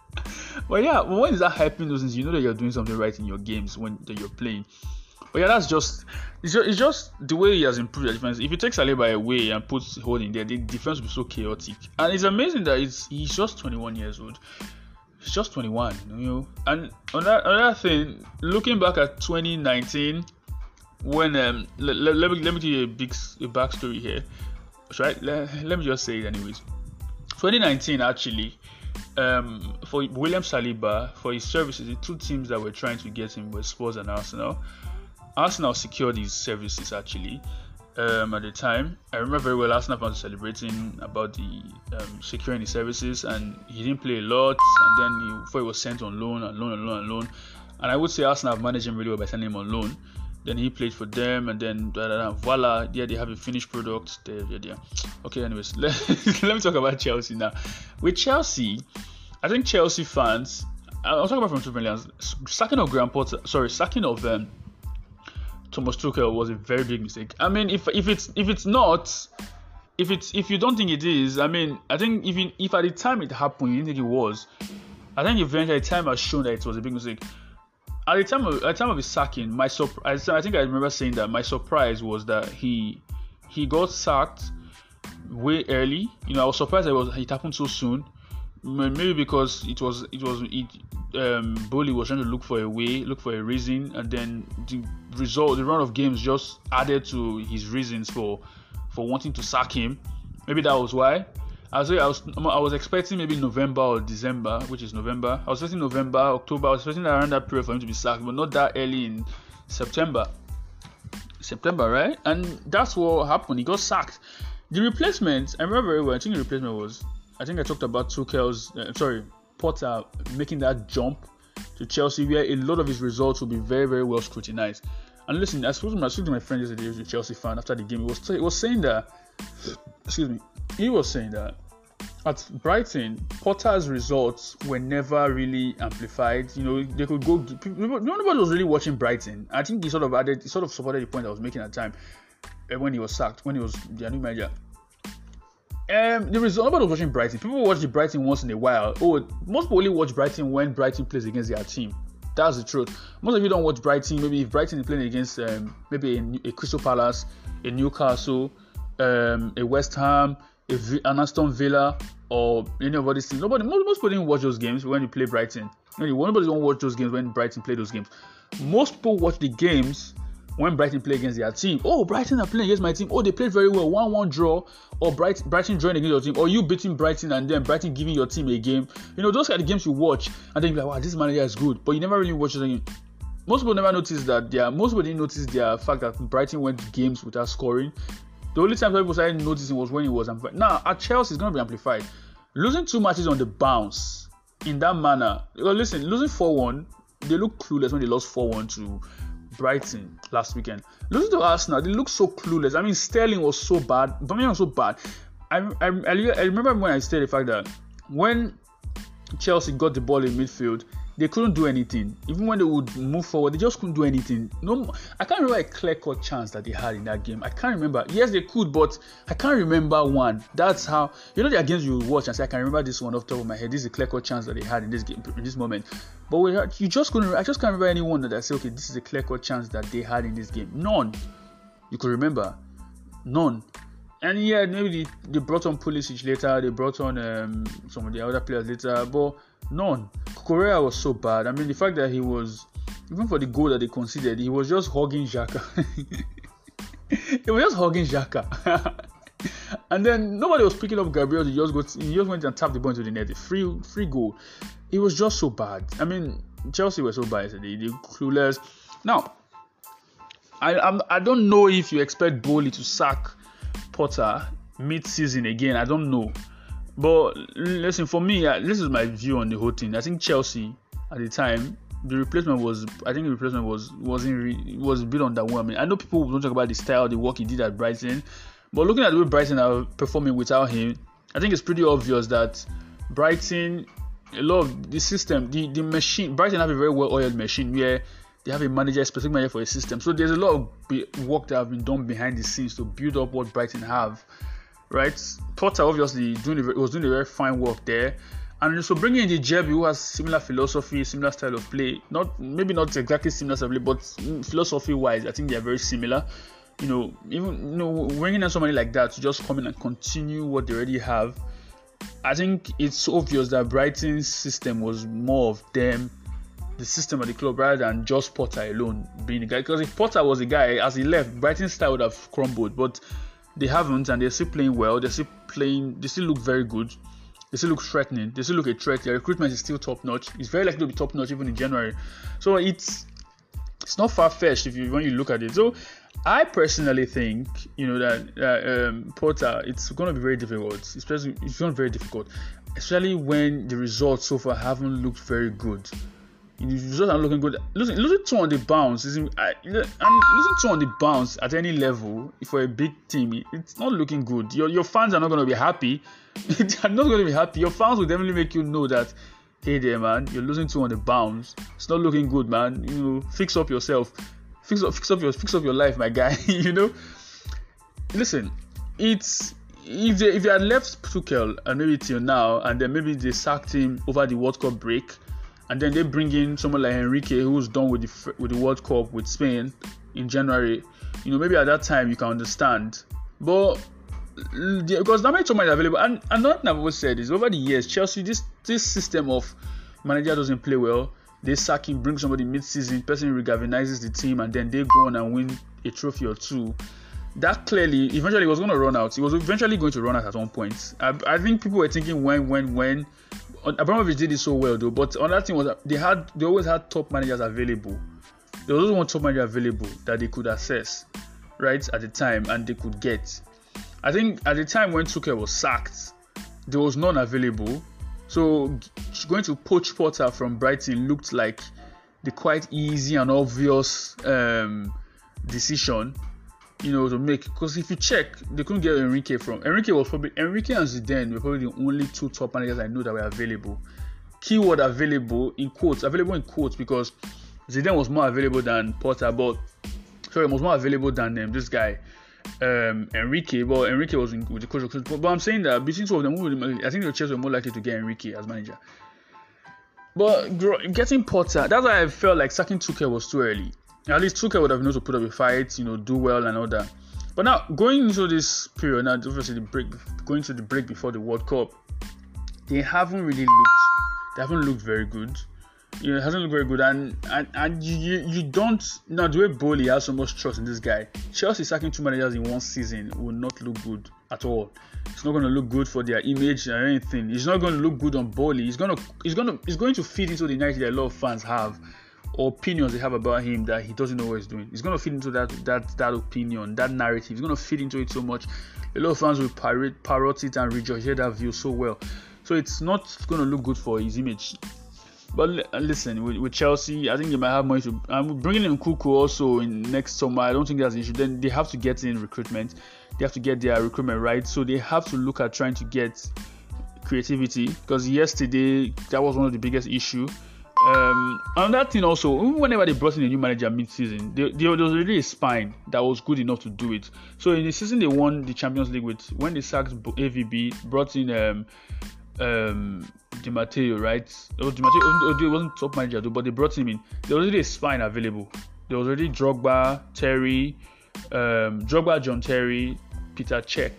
A: but yeah, when is that hyping those things, you know that you're doing something right in your games when that you're playing. But yeah, that's just it's, just it's just the way he has improved the defense. If you take Saliba away and put Holding there, the defense will be so chaotic. And it's amazing that it's he's just 21 years old. He's just 21, you know. And another thing, looking back at 2019, when um, let, let, let me let me give you a big a backstory here. Right? Let, let me just say it anyways. 2019 actually um, for William Saliba for his services, the two teams that were trying to get him were Spurs and Arsenal. Arsenal secured his services actually um, at the time. I remember very well Arsenal was celebrating about the um, securing his services, and he didn't play a lot. And then he, before he was sent on loan and loan and loan and loan, and I would say Arsenal have managed him really well by sending him on loan. Then he played for them, and then da, da, da, voila, yeah, they have a finished product. There, yeah, yeah. Okay, anyways, let, let me talk about Chelsea now. With Chelsea, I think Chelsea fans. I'll talk about from two millions. Sacking of Graham Potter, sorry, sacking of um, Thomas Tuchel was a very big mistake. I mean, if if it's if it's not, if it's if you don't think it is, I mean, I think if if at the time it happened, you didn't think it was, I think eventually time has shown that it was a big mistake. At the time of at the time of his sacking, my surprise, I think I remember saying that my surprise was that he he got sacked way early. You know, I was surprised it was it happened so soon. Maybe because it was it was it um Boehly was trying to look for a way, look for a reason, and then the result, the run of games just added to his reasons for for wanting to sack him. Maybe that was why. I was, I was I was expecting maybe November or December, which is November. I was expecting November, October. I was expecting around that period for him to be sacked, but not that early in September. September, right? And that's what happened. He got sacked. The replacement, I remember very well. I think the replacement was, I think I talked about Tuchel's, uh, sorry, Potter making that jump to Chelsea, where a lot of his results will be very, very well scrutinized. And listen, I spoke to my, to my friend yesterday, who's a Chelsea fan, after the game. He was, he was saying that, excuse me, he was saying that at Brighton, Potter's results were never really amplified. You know, they could go. Nobody was really watching Brighton. I think he sort of added, he sort of supported the point I was making at the time eh, when he was sacked, when he was their new manager. Um, the result nobody was watching Brighton. People watch the Brighton once in a while. Oh, most people only watch Brighton when Brighton plays against their team. That's the truth. Most of you don't watch Brighton. Maybe if Brighton is playing against um, maybe a, a Crystal Palace, a Newcastle, um, a West Ham, v- an Aston Villa, or any of these teams. Nobody, most, most people didn't watch those games when you play Brighton. Nobody don't watch those games when Brighton play those games. Most people watch the games when Brighton play against their team. Oh, Brighton are playing against my team. Oh, they played very well. 1 1 draw. Or Brighton, Brighton drawing against your team. Or you beating Brighton and then Brighton giving your team a game. You know, those are the games you watch. And then you're like, wow, this manager is good. But you never really watch it. Most people never notice that they are, most people didn't notice the fact that Brighton went games without scoring. The only time people started noticing was when it was amplified. Now, at Chelsea, it's going to be amplified. Losing two matches on the bounce in that manner. Well, listen, losing 4 1, they look clueless when they lost 4 1 to Brighton last weekend. Losing to Arsenal, they look so clueless. I mean, Sterling was so bad. Birmingham was so bad. I, I, I remember when I stated the fact that when Chelsea got the ball in midfield, they couldn't do anything. Even when they would move forward, they just couldn't do anything. No, I can't remember a clear cut chance that they had in that game. I can't remember. Yes, they could, but I can't remember one. That's how you know the games you watch and say I can remember this one off the top of my head. This is a clear cut chance that they had in this game in this moment. But we you just couldn't. I just can't remember anyone that I say okay, this is a clear cut chance that they had in this game. None. You could remember. None. And yeah, maybe they, they brought on Pulisic later. They brought on um, some of the other players later, but None. Correa was so bad. I mean, the fact that he was, even for the goal that they conceded, he was just hugging Xhaka. he was just hugging Xhaka. and then nobody was picking up Gabriel. He just got, he just went and tapped the ball into the net. Free, free goal. It was just so bad. I mean, Chelsea was so bad. They clueless. Now, I I'm, I don't know if you expect Boehly to sack Potter mid-season again. I don't know. But listen, for me, this is my view on the whole thing. I think Chelsea at the time, the replacement was, I think the replacement was wasn't re, was a bit underwhelming. I know people don't talk about the style, the work he did at Brighton, but looking at the way Brighton are performing without him, I think it's pretty obvious that Brighton, a lot of the system, the the machine, Brighton have a very well-oiled machine where they have a manager, a specific manager for a system. So there's a lot of work that have been done behind the scenes to build up what Brighton have right? Potter obviously doing was doing a very fine work there, and so bringing in the Jeb who has similar philosophy, similar style of play, not maybe not exactly similar style play, but philosophy-wise, I think they are very similar. You know, even you know, bringing in somebody like that to just come in and continue what they already have. I think it's obvious that Brighton's system was more of them the system of the club rather than just Potter alone being the guy. Because if Potter was the guy, as he left, Brighton's style would have crumbled. But they haven't, and they're still playing well. They're still playing. They still look very good. They still look threatening. They still look a threat. Their recruitment is still top notch. It's very likely to be top notch even in January. So it's it's not far fetched if you when you look at it. So I personally think you know that um, Potter it's going to be very difficult. Especially it's going to be very difficult, especially when the results so far haven't looked very good results are looking good. Losing, losing two on the bounce is, and losing two on the bounce at any level for a big team, it's not looking good. Your your fans are not going to be happy. they are not going to be happy. Your fans will definitely make you know that, hey there, man, you're losing two on the bounce. It's not looking good, man. You know, fix up yourself. Fix up, fix up your, fix up your life, my guy. you know. Listen, it's if they if they had left Tuchel and maybe till now, and then maybe they sacked him over the World Cup break, and then they bring in someone like Enrique who's done with the with the World Cup with Spain in January, you know maybe at that time you can understand, but because that many much available, and and not I've always said is over the years Chelsea this this system of manager doesn't play well, they sack him, bring somebody mid-season, person regalvanizes the team, and then they go on and win a trophy or two that clearly eventually was going to run out. It was eventually going to run out at one point. I, I think people were thinking when, when, when. Abramovich did it so well though, but another thing was they had they always had top managers available. There was always one top manager available that they could assess, right at the time, and they could get. I think at the time when Tuchel was sacked, there was none available. So going to poach Potter from Brighton looked like the quite easy and obvious um, decision you know, to make. Because if you check, they couldn't get Enrique from. Enrique was probably Enrique and Zidane were probably the only two top managers I know that were available. Keyword available in quotes, available in quotes because Zidane was more available than Potter, but sorry, was more available than um, this guy. Um, Enrique, but Enrique was in, with the coach. But, but I'm saying that between two of them, I think the Chelsea were more likely to get Enrique as manager. But getting Potter, that's why I felt like sacking Tuchel was too early. At least Tuchel would have known to put up a fight, you know, do well and all that. But now going into this period, now obviously the break, going to the break before the World Cup, they haven't really looked, they haven't looked very good. You know, it hasn't looked very good, and and, and you, you don't now the way Boehly has so much trust in this guy. Chelsea sacking two managers in one season will not look good at all. It's not going to look good for their image or anything. It's not going to look good on Boehly. It's going to it's going to it's going to feed into the narrative that a lot of fans have opinions they have about him that he doesn't know what he's doing. He's gonna fit into that that that opinion, that narrative. He's gonna fit into it so much. A lot of fans will parrot, parrot it and regurgitate that view so well. So it's not gonna look good for his image. But uh, listen, with, with Chelsea, I think they might have money to. I'm bringing in Nkunku also in next summer. I don't think that's an issue. Then they have to get in recruitment. They have to get their recruitment right. So they have to look at trying to get creativity because yesterday that was one of the biggest issue um, another thing also, whenever they brought in a new manager mid-season, there, there was already a spine that was good enough to do it. So in the season they won the Champions League with when they sacked AVB, brought in um, um, Di Matteo, right? Oh, Di Matteo, oh, wasn't top manager though, but they brought him in. There was already a spine available. There was already Drogba, Terry, um, Drogba, John Terry, Petr Cech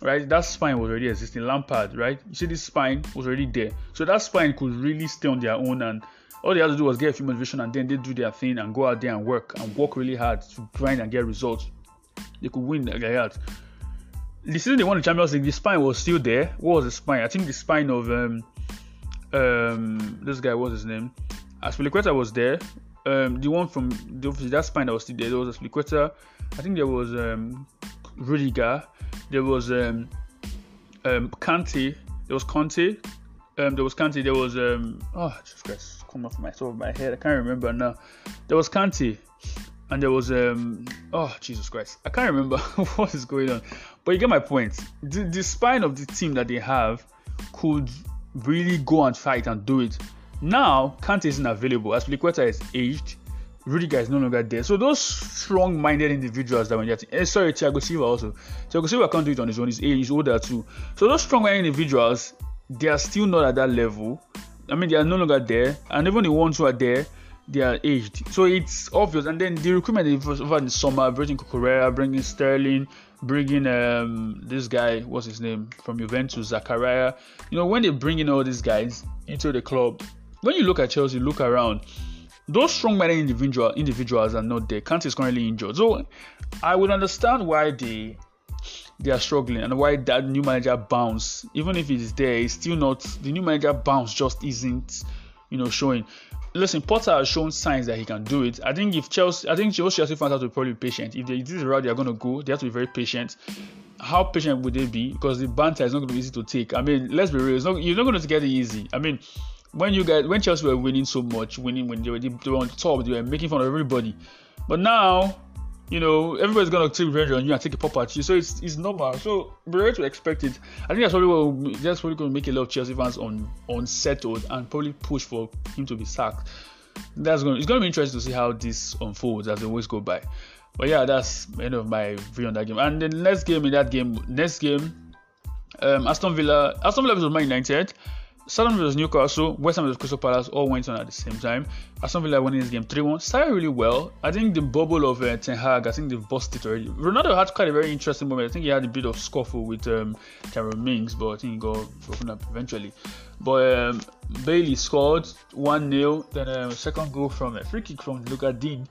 A: right? That spine was already existing. Lampard, right? You see, this spine was already there. So that spine could really stay on their own and all they had to do was get a few motivation and then they do their thing and go out there and work and work really hard to grind and get results. They could win like that. The season they won the Champions League, the spine was still there. What was the spine? I think the spine of um um this guy, what's his name? Azpilicueta was there. Um, the one from the, that spine that was still there, there was Azpilicueta. I think there was um Rudiger there was um, um, Kante, there was Conte, um, there was Kante, there was um, oh Jesus Christ, come off my top of my head, I can't remember now. There was Kante, and there was um, oh Jesus Christ, I can't remember what is going on, but you get my point. The, the spine of the team that they have could really go and fight and do it. Now Kante isn't available Azpilicueta is aged. Rudiger is no longer there. So those strong-minded individuals that were getting, eh, sorry, Thiago Silva also. Thiago Silva can't do it on his own. He's, he's older too. So those strong-minded individuals, they are still not at that level. I mean, they are no longer there, and even the ones who are there, they are aged. So it's obvious. And then the recruitment over the summer, bringing Cucurella, bringing Sterling, bringing um this guy, what's his name from Juventus, Zakaria. You know, when they bring in all these guys into the club, when you look at Chelsea, look around those strong-minded individual individuals are not there. Kante is currently injured, so I would understand why they they are struggling and why that new manager bounce, even if it is there, it's still not the new manager bounce just isn't you know showing. Listen, Potter has shown signs that he can do it. I think if Chelsea, I think Chelsea fans have to be probably patient. If they, this is the route they are going to go, they have to be very patient. How patient would they be? Because the banter is not going to be easy to take. I mean, let's be real. Not, you're not going to get it easy. I mean, when you guys when Chelsea were winning so much, winning when they were, they were on top, they were making fun of everybody. But now, you know, everybody's gonna take revenge on you and take a pop at you. So it's it's normal. So we're ready to expect it. I think that's probably what that's probably gonna make a lot of Chelsea fans on unsettled and probably push for him to be sacked. That's gonna it's gonna be interesting to see how this unfolds as the weeks go by. But yeah, that's end of my view on that game. And the next game in that game, next game Um, Aston Villa, Aston Villa was Man United. Southampton versus Newcastle, West Ham versus Crystal Palace all went on at the same time. Aston Villa winning this game 3 1. Started really well. I think the bubble of uh, Ten Hag, I think they've busted it already. Ronaldo had quite a very interesting moment. I think he had a bit of scuffle with um, Tyrone Mings, but I think he got broken up eventually. But um, Bailey scored 1 0. Then a uh, second goal from a free kick from Lucas Digne.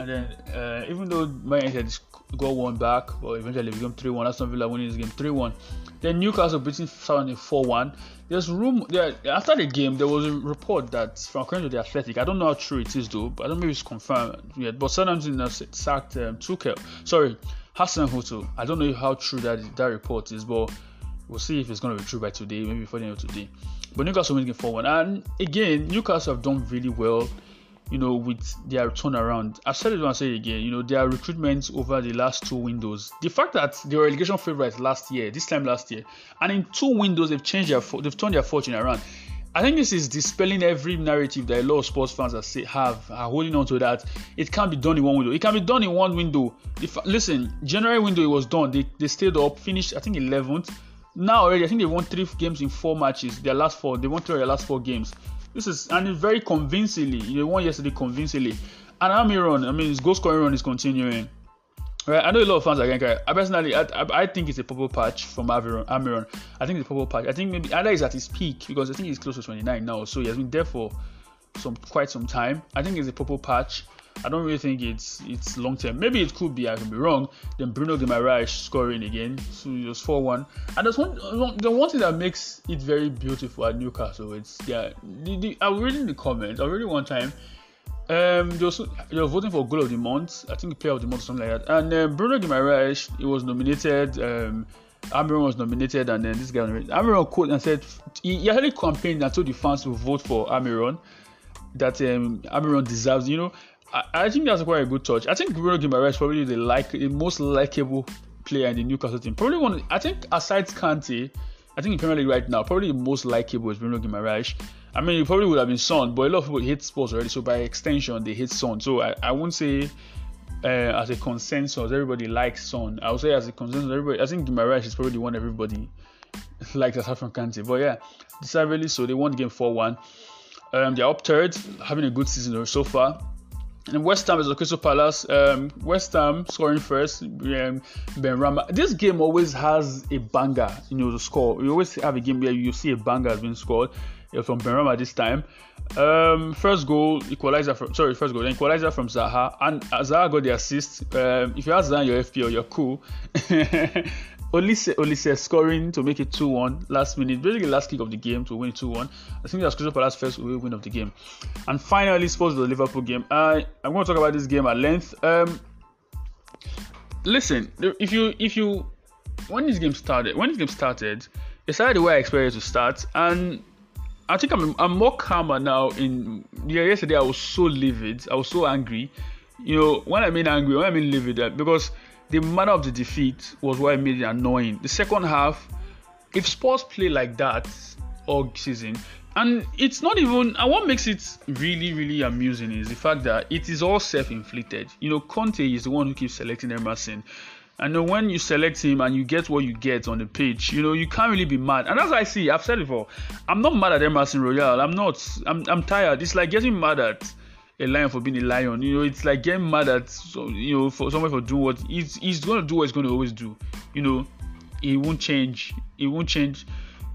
A: And then, uh, even though Man United got one back, but eventually became 3 1. Aston Villa winning this game 3 1. Then Newcastle beating Southampton 4 1. There's room there after the game. There was a report that from according to the Athletic, I don't know how true it is though, but I don't know if it's confirmed yet. But Southampton has sacked um, Tuchel. Sorry, Hasenhüttl. I don't know how true that that report is, but we'll see if it's going to be true by today, maybe before the end of today. But Newcastle winning 4 1. And again, Newcastle have done really well you know, with their turnaround. I've said it say again, you know, their recruitment over the last two windows. The fact that they were relegation favorites last year, this time last year, and in two windows they've changed their they've turned their fortune around. I think this is dispelling every narrative that a lot of sports fans are, say, have are holding on to that it can't be done in one window. It can be done in one window. If listen, January window it was done. They, they stayed up, finished I think 11th. Now already I think they won three games in four matches. Their last four, they won three of their last four games. This is and very convincingly. They won yesterday convincingly. And Almiron, I mean, his goal scoring run is continuing. Right, I know a lot of fans are getting I personally, I, I, I, think it's a purple patch from Almiron. Almiron. I think it's a purple patch. I think maybe either is at his peak because I think he's close to 29 now, so he has been there for some quite some time. I think it's a purple patch. I don't really think it's it's long term. Maybe it could be. I can be wrong. Then Bruno Guimaraes scoring again, so it was four one. And there's one the one thing that makes it very beautiful at Newcastle. It's yeah. The, the, I was reading the comments. I read one time. Um, they, was, they were voting for goal of the month. I think player of the month, something like that. And um, Bruno Guimaraes, he was nominated. Um, Almiron was nominated, and then this guy Almiron quote and said he, he actually campaigned and told the fans to vote for Almiron. That um, Almiron deserves, you know. I, think that's quite a good touch. I think Bruno Guimaraes is probably the like the most likable player in the Newcastle team. Probably one. I think aside Kante, I think in Premier League right now, probably the most likable is Bruno Guimaraes. I mean, it probably would have been Son, but a lot of people hate Spurs already, so by extension, they hate Son. So I, I won't say uh, as a consensus, everybody likes Son. I would say as a consensus, everybody. I think Guimaraes is probably the one everybody likes aside from Kante. But yeah, decidedly so. They won the game 4 1. Um, they're up third, having a good season so far. And West Ham is a Crystal Palace. Um, West Ham scoring first. Um, Benrahma. This game always has a banger, you know, to score. You always have a game where you see a banger has been scored uh, from Benrahma this time. Um, first goal, equalizer from sorry, first goal, equalizer from Zaha, and Zaha got the assist. Um, if you have Zaha your FPL, you're cool. Olise, Olise scoring to make it 2 1 last minute, basically last kick of the game to win 2 1. I think that's Crystal Palace first win of the game. And finally, Spurs the Liverpool game. I, I'm going to talk about this game at length. Um, listen, if you, if you, when this game started, when this game started, it started the way I expected it to start. And I think I'm, I'm more calmer now. In yeah, yesterday I was so livid, I was so angry. You know, when I mean angry, when I mean livid, uh, because the manner of the defeat was what made it annoying. The second half, if Spurs play like that all season, and it's not even and what makes it really really amusing is the fact that it is all self-inflicted. You know conte is the one who keeps selecting emerson. And when you select him and you get what you get on the pitch you know you can't really be mad. And as i see i've said before i'm not mad at emerson royal i'm not i'm, I'm tired. It's like getting mad at a lion for being a lion. You know, it's like getting mad at so, you know for someone for doing what he's he's gonna do what he's gonna always do. You know, he won't change. He won't change.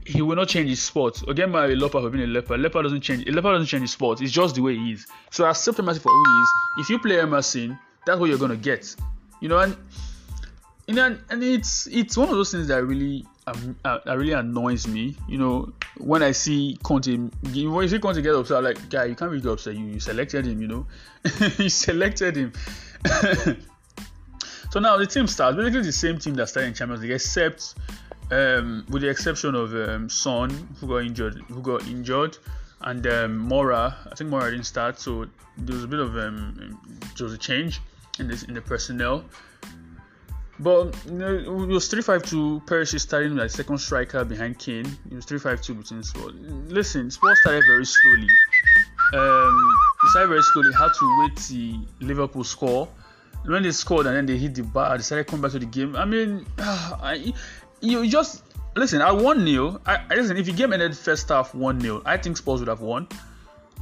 A: He will not change his sport. Or get mad at a leopard for being a leopard. Leopard doesn't change. A leopard doesn't change his sport. It's just the way he is. So accept Emerson for who he is. If you play Emerson, that's what you're gonna get. You know, and you know, and, and it's it's one of those things that really um, uh, really annoys me. You know, when I see Conte, when you see Conte get upset, I'm like, guy, you can't really get upset. You, you selected him, you know, you selected him. so now the team starts basically the same team that started in Champions League, except um, with the exception of um, Son, who got injured, who got injured, and um, Moura. I think Moura didn't start, so there was a bit of um, there was a change in this in the personnel. But you know, it was 3-5-2. Perisic starting like second striker behind Kane. It was 3-5-2 between Spurs. Listen, Spurs started very slowly. Um, they started very slowly. Had to wait the Liverpool score. When they scored and then they hit the bar, they started coming back to the game. I mean, I, you just listen, at 1 0, I, listen, if the game ended first half 1 0, I think Spurs would have won.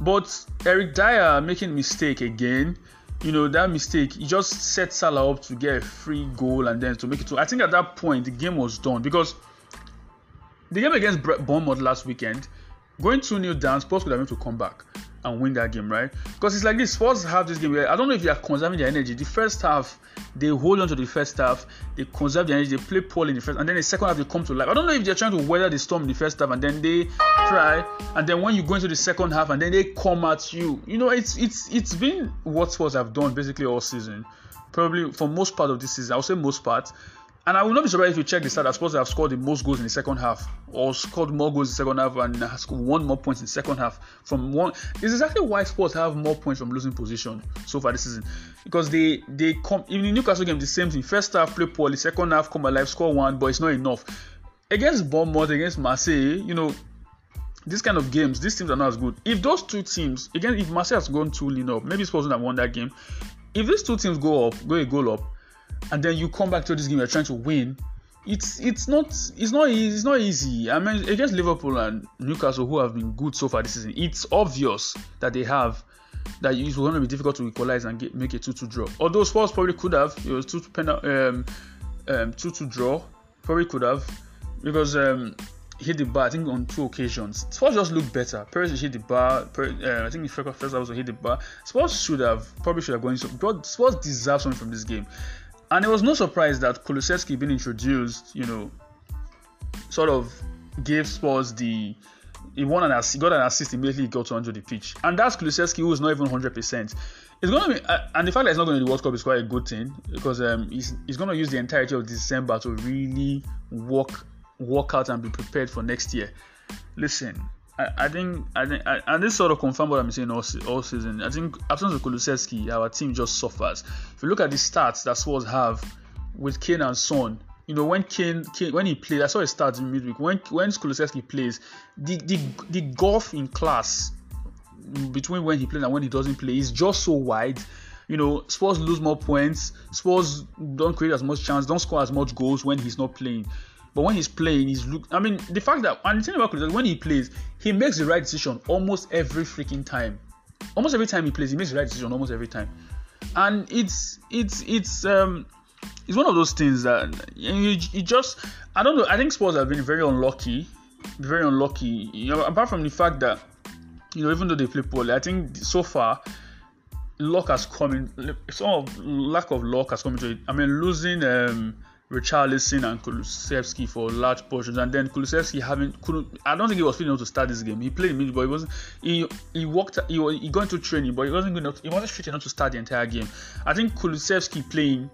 A: But Eric Dier making mistake again, you know, that mistake, he just set Salah up to get a free goal and then to make it to. I think at that point, the game was done because the game against Bournemouth last weekend, going 2 0 down, Spurs could have been to come back and win that game, right? Because it's like this. Spurs have this game where I don't know if they are conserving their energy. The first half, they hold on to the first half, they conserve their energy, they play poorly in the first, and then the second half they come to life. I don't know if they're trying to weather the storm in the first half and then they try, and then when you go into the second half and then they come at you. You know, it's it's it's been what Spurs have done basically all season. Probably for most part of this season, I would say most part. And I will not be surprised if you check the. I suppose they have scored the most goals in the second half, or scored more goals in the second half, and scored one more points in the second half. From one, this is exactly why Spurs have more points from losing position so far this season, because they they come in the Newcastle game the same thing. First half play poorly, second half come alive, score one, but it's not enough. Against Bournemouth, against Marseille, you know, these kind of games, these teams are not as good. If those two teams, again, if Marseille has gone 2 0 up, maybe Spurs would have won that game. If these two teams go up, go a goal up, and then you come back to this game, you're trying to win. It's it's not it's not it's not easy. I mean, against Liverpool and Newcastle, who have been good so far this season, it's obvious that they have that it's going to be difficult to equalize and get, make a 2-2 draw. Although Spurs probably could have, it was 2 2 um, um, 2-2 draw, probably could have because um, hit the bar. I think on two occasions. Spurs just looked better. Perez hit the bar. uh, I think the first also hit the bar. Spurs should have probably should have gone. So, Spurs deserve something from this game. And it was no surprise that Kulusevski being introduced, you know, sort of gave Spurs the he won an assist, got an assist immediately he got onto the pitch. And that's Kulusevski who is not even 100%. It's going to be, uh, and the fact that he's not going to the World Cup is quite a good thing because um, he's, he's going to use the entirety of December to really work work out and be prepared for next year. Listen, I, I think I think I, and this sort of confirmed what I'm saying all, all season. I think absence of Kulusevski, our team just suffers. If you look at the stats that Spurs have with Kane and Son, you know when Kane, Kane when he played, I saw his stats in midweek. When when Kulusevski plays, the the the gulf in class between when he plays and when he doesn't play is just so wide. You know, Spurs lose more points. Spurs don't create as much chance, don't score as much goals when he's not playing. But when he's playing, he's look. I mean, the fact that and the thing about Chris, when he plays, he makes the right decision almost every freaking time. Almost every time he plays, he makes the right decision almost every time. And it's it's it's um it's one of those things that you, you just I don't know. I think Spurs have been very unlucky, very unlucky. You know, apart from the fact that you know even though they play poorly, I think so far luck has come in. Some of lack of luck has come into it. I mean, losing um Richarlison and Kulusevski for large portions, and then Kulusevski having couldn't. I don't think he was feeling able to start this game. He played immediately, but he wasn't. He he walked. He, was he got into training, but he wasn't good enough. He wasn't fit enough to start the entire game. I think Kulusevski playing.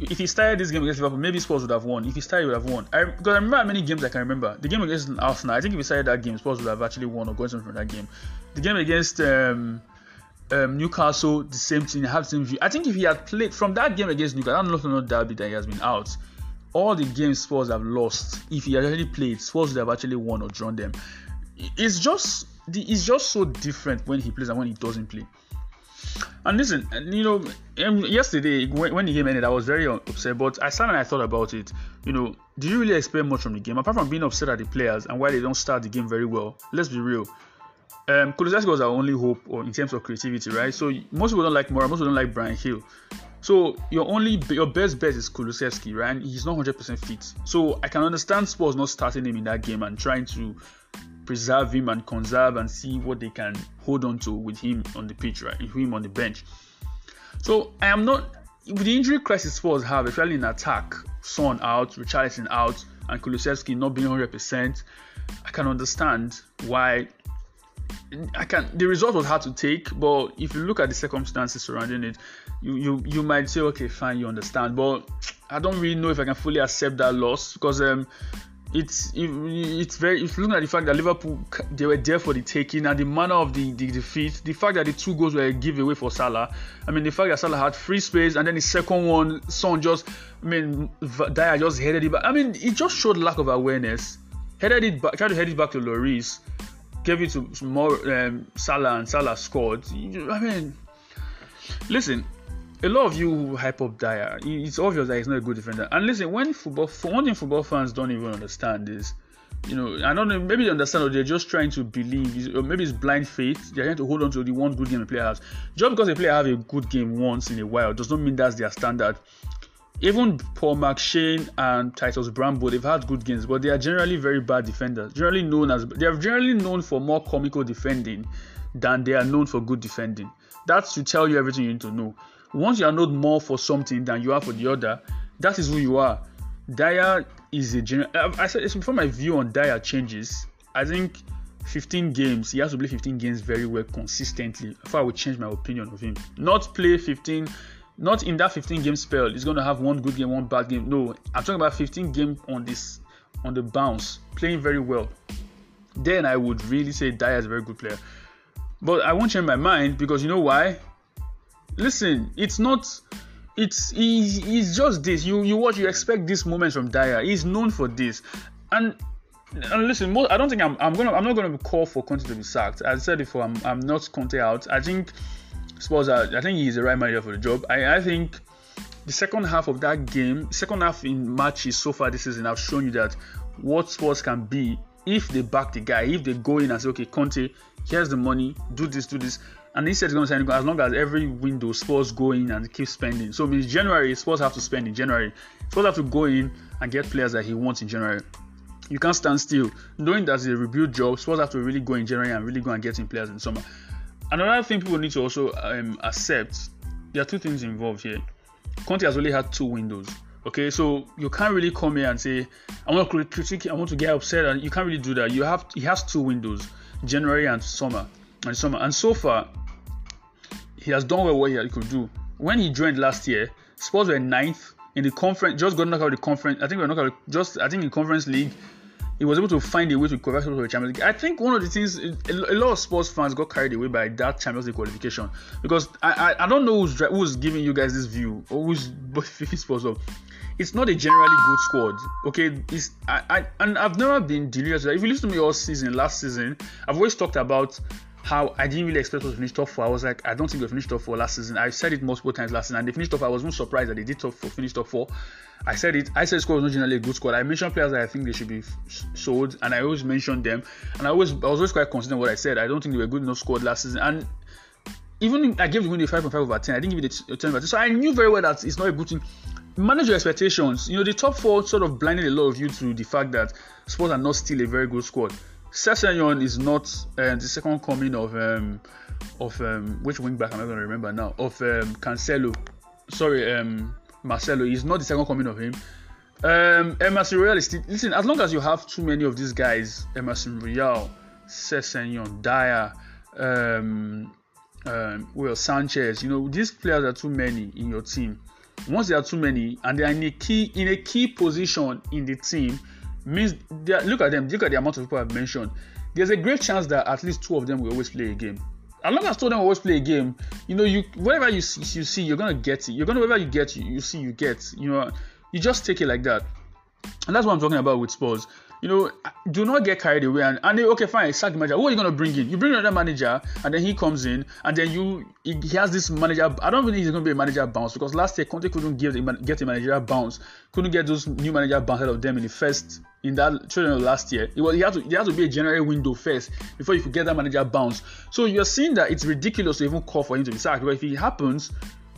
A: If he started this game against Liverpool, maybe Spurs would have won. If he started, he would have won. I, because I remember how many games I can remember. The game against Arsenal, I think if he started that game, Spurs would have actually won or gotten from that game. The game against um, um, Newcastle, the same thing. Have same view. I think if he had played from that game against Newcastle, I don't know if derby that he has been out. All the games Spurs have lost, if he had actually played, Spurs would have actually won or drawn them. It's just it's just so different when he plays and when he doesn't play. And listen, you know, um, yesterday when, when the game ended, I was very upset. But I sat and I thought about it. You know, do you really expect much from the game apart from being upset at the players and why they don't start the game very well? Let's be real um, Kulusevski was our only hope or in terms of creativity, right? So most people don't like Moura, most people don't like Bryan Gil. So your only your best bet is Kulusevski, right? He's not 100% fit. So I can understand Spurs not starting him in that game and trying to preserve him and conserve and see what they can hold on to with him on the pitch, right? With him on the bench. So I am not with the injury crisis Spurs have, especially in attack, Son out, Richarlison out, and Kulusevski not being 100%. I can understand why I can the result was hard to take, but if you look at the circumstances surrounding it, you you you might say, okay, fine, you understand. But I don't really know if I can fully accept that loss because um it's it's very if you look at the fact that Liverpool they were there for the taking and the manner of the, the defeat, the fact that the two goals were a giveaway for Salah. I mean the fact that Salah had free space and then the second one, Son just I mean Dier just headed it back. I mean it just showed lack of awareness. Headed it back, tried to head it back to Lloris gave it to more um, Salah and Salah scored. I mean, listen, a lot of you hype up Dier, it's obvious that he's not a good defender. And listen, when football, one thing, football fans don't even understand is, you know, I don't know, maybe they understand or they're just trying to believe, or maybe it's blind faith. They're trying to hold on to the one good game a player has. Just because a player have a good game once in a while does not mean that's their standard. Even Paul McShane and Titus Bramble, they've had good games, but they are generally very bad defenders. Generally known as they are generally known for more comical defending than they are known for good defending. That should tell you everything you need to know. Once you are known more for something than you are for the other, that is who you are. Dier is a general. I said before my view on Dier changes. I think 15 games, he has to play 15 games very well consistently before I would change my opinion of him. Not play 15 not in that 15 game spell, he's going to have one good game, one bad game. No, I'm talking about 15 game on this on the bounce, playing very well. Then I would really say Dier is a very good player. But I won't change my mind because you know why? Listen, it's not. It's he, he's just this. You you watch, you expect this moment from Dier. He's known for this, and and listen, I don't think I'm, I'm gonna I'm not gonna call for Conte to be sacked. I said before, I'm, I'm not Conte out. I think Spurs are, I think he's the right manager for the job. I, I think the second half of that game, second half in matches so far this season, I've shown you that what Spurs can be if they back the guy, if they go in and say, okay, Conte, here's the money, do this, do this. And he's going to sign as long as every window Spurs go in and keep spending. So means January, Spurs have to spend in January. Spurs have to go in and get players that he wants in January. You can't stand still. Knowing that it's a rebuild job, Spurs have to really go in January and really go and get in players in summer. Another thing people need to also um, accept there are two things involved here. Conte has only had two windows. Okay, so you can't really come here and say, I want to critique, I want to get upset, and you can't really do that. You have he has two windows, January and summer, and summer, and so far he has done well what he could do. When he joined last year, Spurs were ninth in the conference, just got knocked out of the conference. I think we are knocked out just I think in conference league he was able to find a way to qualify for the Champions League. I think one of the things a, lot of Spurs fans got carried away by that Champions League qualification because I I, I don't know who's who's giving you guys this view or who's picking sports. It's not a generally good squad. Okay, it's I, I and I've never been delirious. If you listen to me all season, last season, I've always talked about how I didn't really expect us to finish top four. I was like, I don't think they finished top four last season. I said it multiple times last season, and they finished top four. I was not surprised that they did top four, finished top four. I said it. I said squad was not generally a good squad. I mentioned players that I think they should be sold, and I always mentioned them. And I always, I was always quite consistent what I said. I don't think they were good enough squad last season, and even I gave the win a 5.5 over 10. I didn't give it a 10 over 10. So I knew very well that it's not a good thing. Manage your expectations. You know, the top four sort of blinded a lot of you to the fact that Spurs are not still a very good squad. Sessegnon is not uh, the second coming of um, of um, which wing back am I going to remember now? Of um, Cancelo. Sorry, um, Marcelo. He's not the second coming of him. Um, Emerson Royal is still, listen. As long as you have too many of these guys, Emerson Royal, Sessegnon, Dier, um, um, Will Sanchez. You know these players are too many in your team. Once there are too many and they are in a key in a key position in the team, means look at them, look at the amount of people I've mentioned. There's a great chance that at least two of them will always play a game. As long as two of them always play a game, you know, you whatever you see, you see, you're gonna get it. You're gonna whatever you get, you, you see, you get. You know, you just take it like that. And that's what I'm talking about with Spurs you know, do not get carried away. And, and okay, fine, sack the manager. Who are you going to bring in? You bring another manager, and then he comes in, and then you he, he has this manager. I don't think he's going to be a manager bounce because last year Conte couldn't give get a manager bounce, couldn't get those new manager bounce out of them in the first in that training last year. It was he had to he had to be a January window first before you could get that manager bounce. So you're seeing that it's ridiculous to even call for him to be sacked. But if it happens,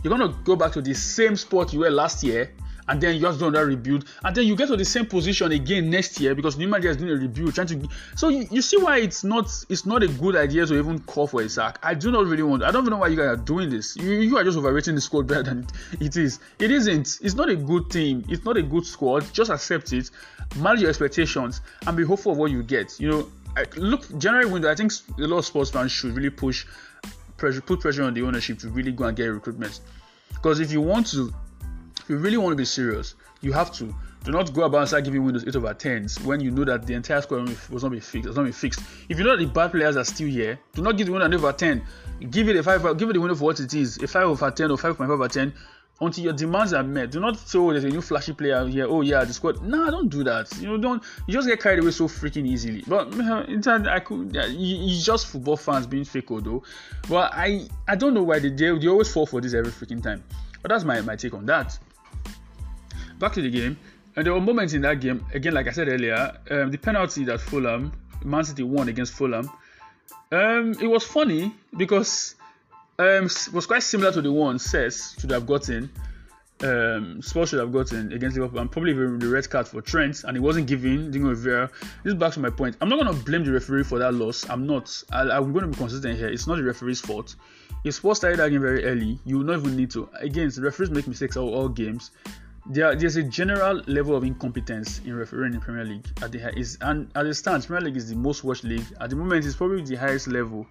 A: you're gonna go back to the same spot you were last year and then you just do another rebuild, and then you get to the same position again next year because new manager is doing a rebuild, trying to. So you, you see why it's not it's not a good idea to even call for a sack. I do not really want. I don't even know why you guys are doing this. You, you are just overrating the squad better than it is. It isn't. It's not a good team. It's not a good squad. Just accept it, manage your expectations, and be hopeful of what you get. You know, look January window. I think a lot of Spurs fans should really push pressure, put pressure on the ownership to really go and get recruitment. Because if you want to if you really want to be serious, you have to. Do not go about and start giving Windows 8 over 10s when you know that the entire squad was not be fixed. It's not be fixed. If you know that the bad players are still here, do not give the window an over 10. Give it a 5. Give it the window for what it is, a 5 over 10 or 5.5 over 10 until your demands are met. Do not say, oh, there's a new flashy player here. Oh, yeah, the squad. No, don't do that. You know, don't. You just get carried away so freaking easily. But in turn, I could. Yeah, it's just football fans being fake, oh, though. But I, I don't know why they, they, they always fall for this every freaking time. But that's my, my take on that. Back to the game. And there were moments in that game, again, like I said earlier, um, the penalty that Fulham, Man City won against Fulham, um, it was funny because um, it was quite similar to the one Cesc should have gotten. Um, Spurs should have gotten against Liverpool and probably even the red card for Trent, and he wasn't giving Dingo Rivera. This is back to my point. I'm not going to blame the referee for that loss. I'm not. I, am going to be consistent here. It's not the referee's fault. If Spurs started that game very early, you will not even need to. Again, the referees make mistakes all, all games there, there's a general level of incompetence in refereeing in Premier League at the is and at the stands, Premier League is the most watched league. At the moment, it's probably the highest level.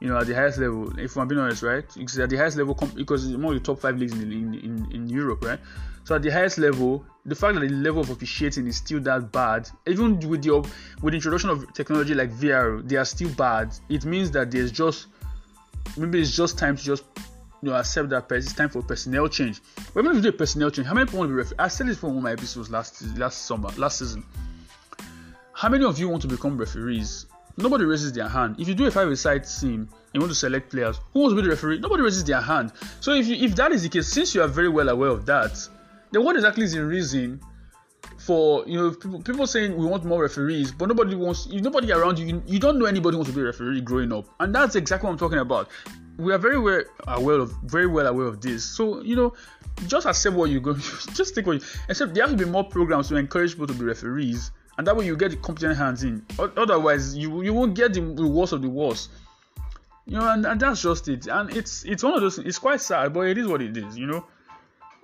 A: You know, at the highest level, if I'm being honest, right? It's at the highest level because it's of the top five leagues in, in, in, in Europe, right? So at the highest level, the fact that the level of officiating is still that bad, even with the with the introduction of technology like VR, they are still bad. It means that there's just maybe it's just time to just you know, accept that it's time for personnel change. We're going to do a personnel change. How many people want to be referees? I said this for one of my episodes last last summer, last season. How many of you want to become referees? Nobody raises their hand. If you do a five-a-side team and you want to select players, who wants to be the referee? Nobody raises their hand. So if you, if that is the case, since you are very well aware of that, then what exactly is the reason for you know people, people saying we want more referees, but nobody wants if nobody around you, you, you don't know anybody wants to be a referee growing up, and that's exactly what I'm talking about we are very well aware of very well aware of this. So you know, just accept what you go. just take what you. Except there have to be more programs to encourage people to be referees, and that way you get the competent hands in. Otherwise, you you won't get the, worst of the worst. You know, and, and that's just it. And it's it's one of those. It's quite sad, but it is what it is. You know.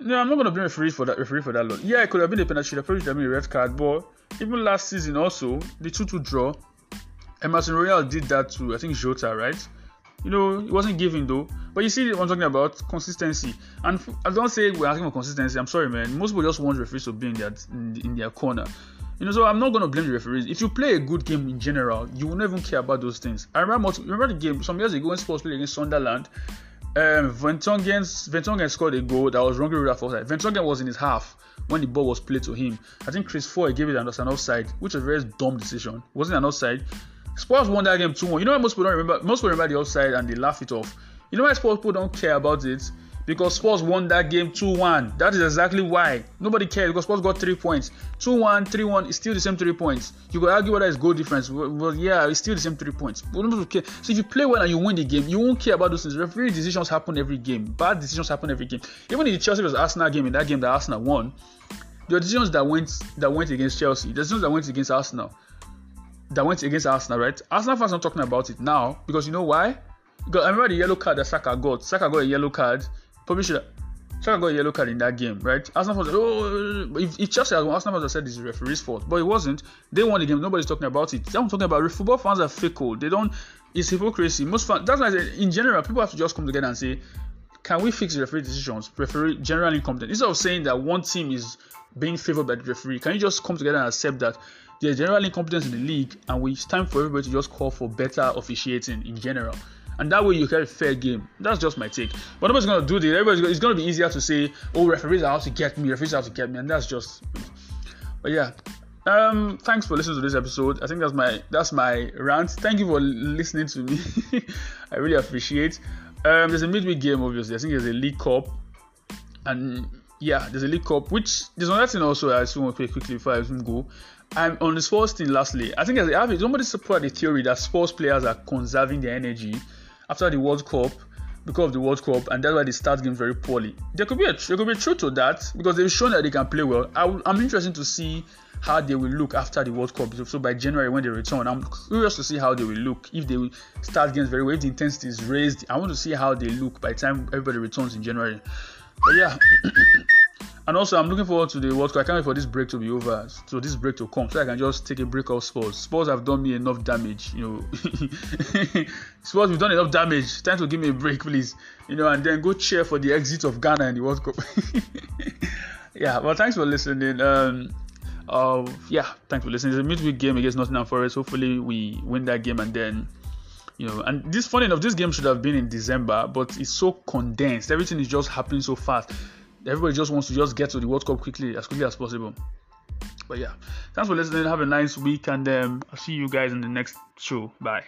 A: No, I'm not gonna blame referee for that. Referee for that lot. Yeah, it could have been a penalty. It probably have been a red card. But even last season, also the two-two draw. Emerson Royal did that to I think Jota, right? You know, it wasn't giving though. But you see what I'm talking about consistency. And I don't say we're asking for consistency. I'm sorry, man. Most people just want referees to be in their in, their corner. You know, so I'm not gonna blame the referees. If you play a good game in general, you will not even care about those things. I remember remember the game some years ago when Spurs played against Sunderland. Um, Vertonghen, scored a goal that was wrongly ruled out offside. Vertonghen was in his half when the ball was played to him. I think Chris Foy gave it an offside, which was a very dumb decision. It wasn't an offside. Spurs won that game 2 1. You know why most people don't remember? Most people remember the offside and they laugh it off. You know why Spurs people don't care about it? Because Spurs won that game 2 1. That is exactly why. Nobody cares because Spurs got 3 points. 2 1, 3 1 is still the same 3 points. You could argue whether it's goal difference. Well, yeah, it's still the same 3 points. But nobody care. So if you play well and you win the game, you won't care about those things. Referee decisions happen every game. Bad decisions happen every game. Even in the Chelsea vs Arsenal game, in that game that Arsenal won, the decisions that went that went against Chelsea, the decisions that went against Arsenal that went against Arsenal, right? Arsenal fans not talking about it now because you know why? Because I remember the yellow card that Saka got. Saka got a yellow card. Should. Saka got a yellow card in that game, right? Arsenal fans, oh, if, if Chelsea had won, Arsenal fans said it's the referee's fault, but it wasn't. They won the game. Nobody's talking about it. I'm talking about football fans are fickle. They don't. It's hypocrisy. Most fans. That's why say, in general, people have to just come together and say, can we fix referee decisions? Referee generally incompetent. Instead of saying that one team is being favored by the referee, can you just come together and accept that there's general incompetence in the league, and it's time for everybody to just call for better officiating in general. And that way you get a fair game. That's just my take. But nobody's gonna do this. Everybody's gonna, it's gonna be easier to say, "Oh, referees are out to get me. Referees are out to get me," and that's just. But yeah, um, thanks for listening to this episode. I think that's my that's my rant. Thank you for listening to me. I really appreciate. Um, there's a midweek game, obviously. I think there's a League Cup, and yeah, there's a League Cup. Which there's another thing also I just want to quickly before I go. And on the sports thing, lastly, I think as have somebody support the theory that Spurs players are conserving their energy after the World Cup because of the World Cup, and that's why they start game very poorly. There could be a there could be truth to that because they've shown that they can play well. I, am interested to see how they will look after the World Cup. So by January when they return, I'm curious to see how they will look. If they will start games very well, if the intensity is raised, I want to see how they look by the time everybody returns in January. But yeah. And also, I'm looking forward to the World Cup. I can't wait for this break to be over, so this break to come, so I can just take a break off sports. Sports have done me enough damage, you know. Spurs, have done enough damage. Time to give me a break, please. You know, and then go cheer for the exit of Ghana in the World Cup. yeah, well, thanks for listening. Um, uh, yeah, thanks for listening. It's a midweek game against Nottingham Forest. Hopefully, we win that game and then you know and this funny enough this game should have been in december but it's so condensed everything is just happening so fast everybody just wants to just get to the World Cup quickly, as quickly as possible. But yeah, thanks for listening. Have a nice week, and um, I'll see you guys in the next show. Bye.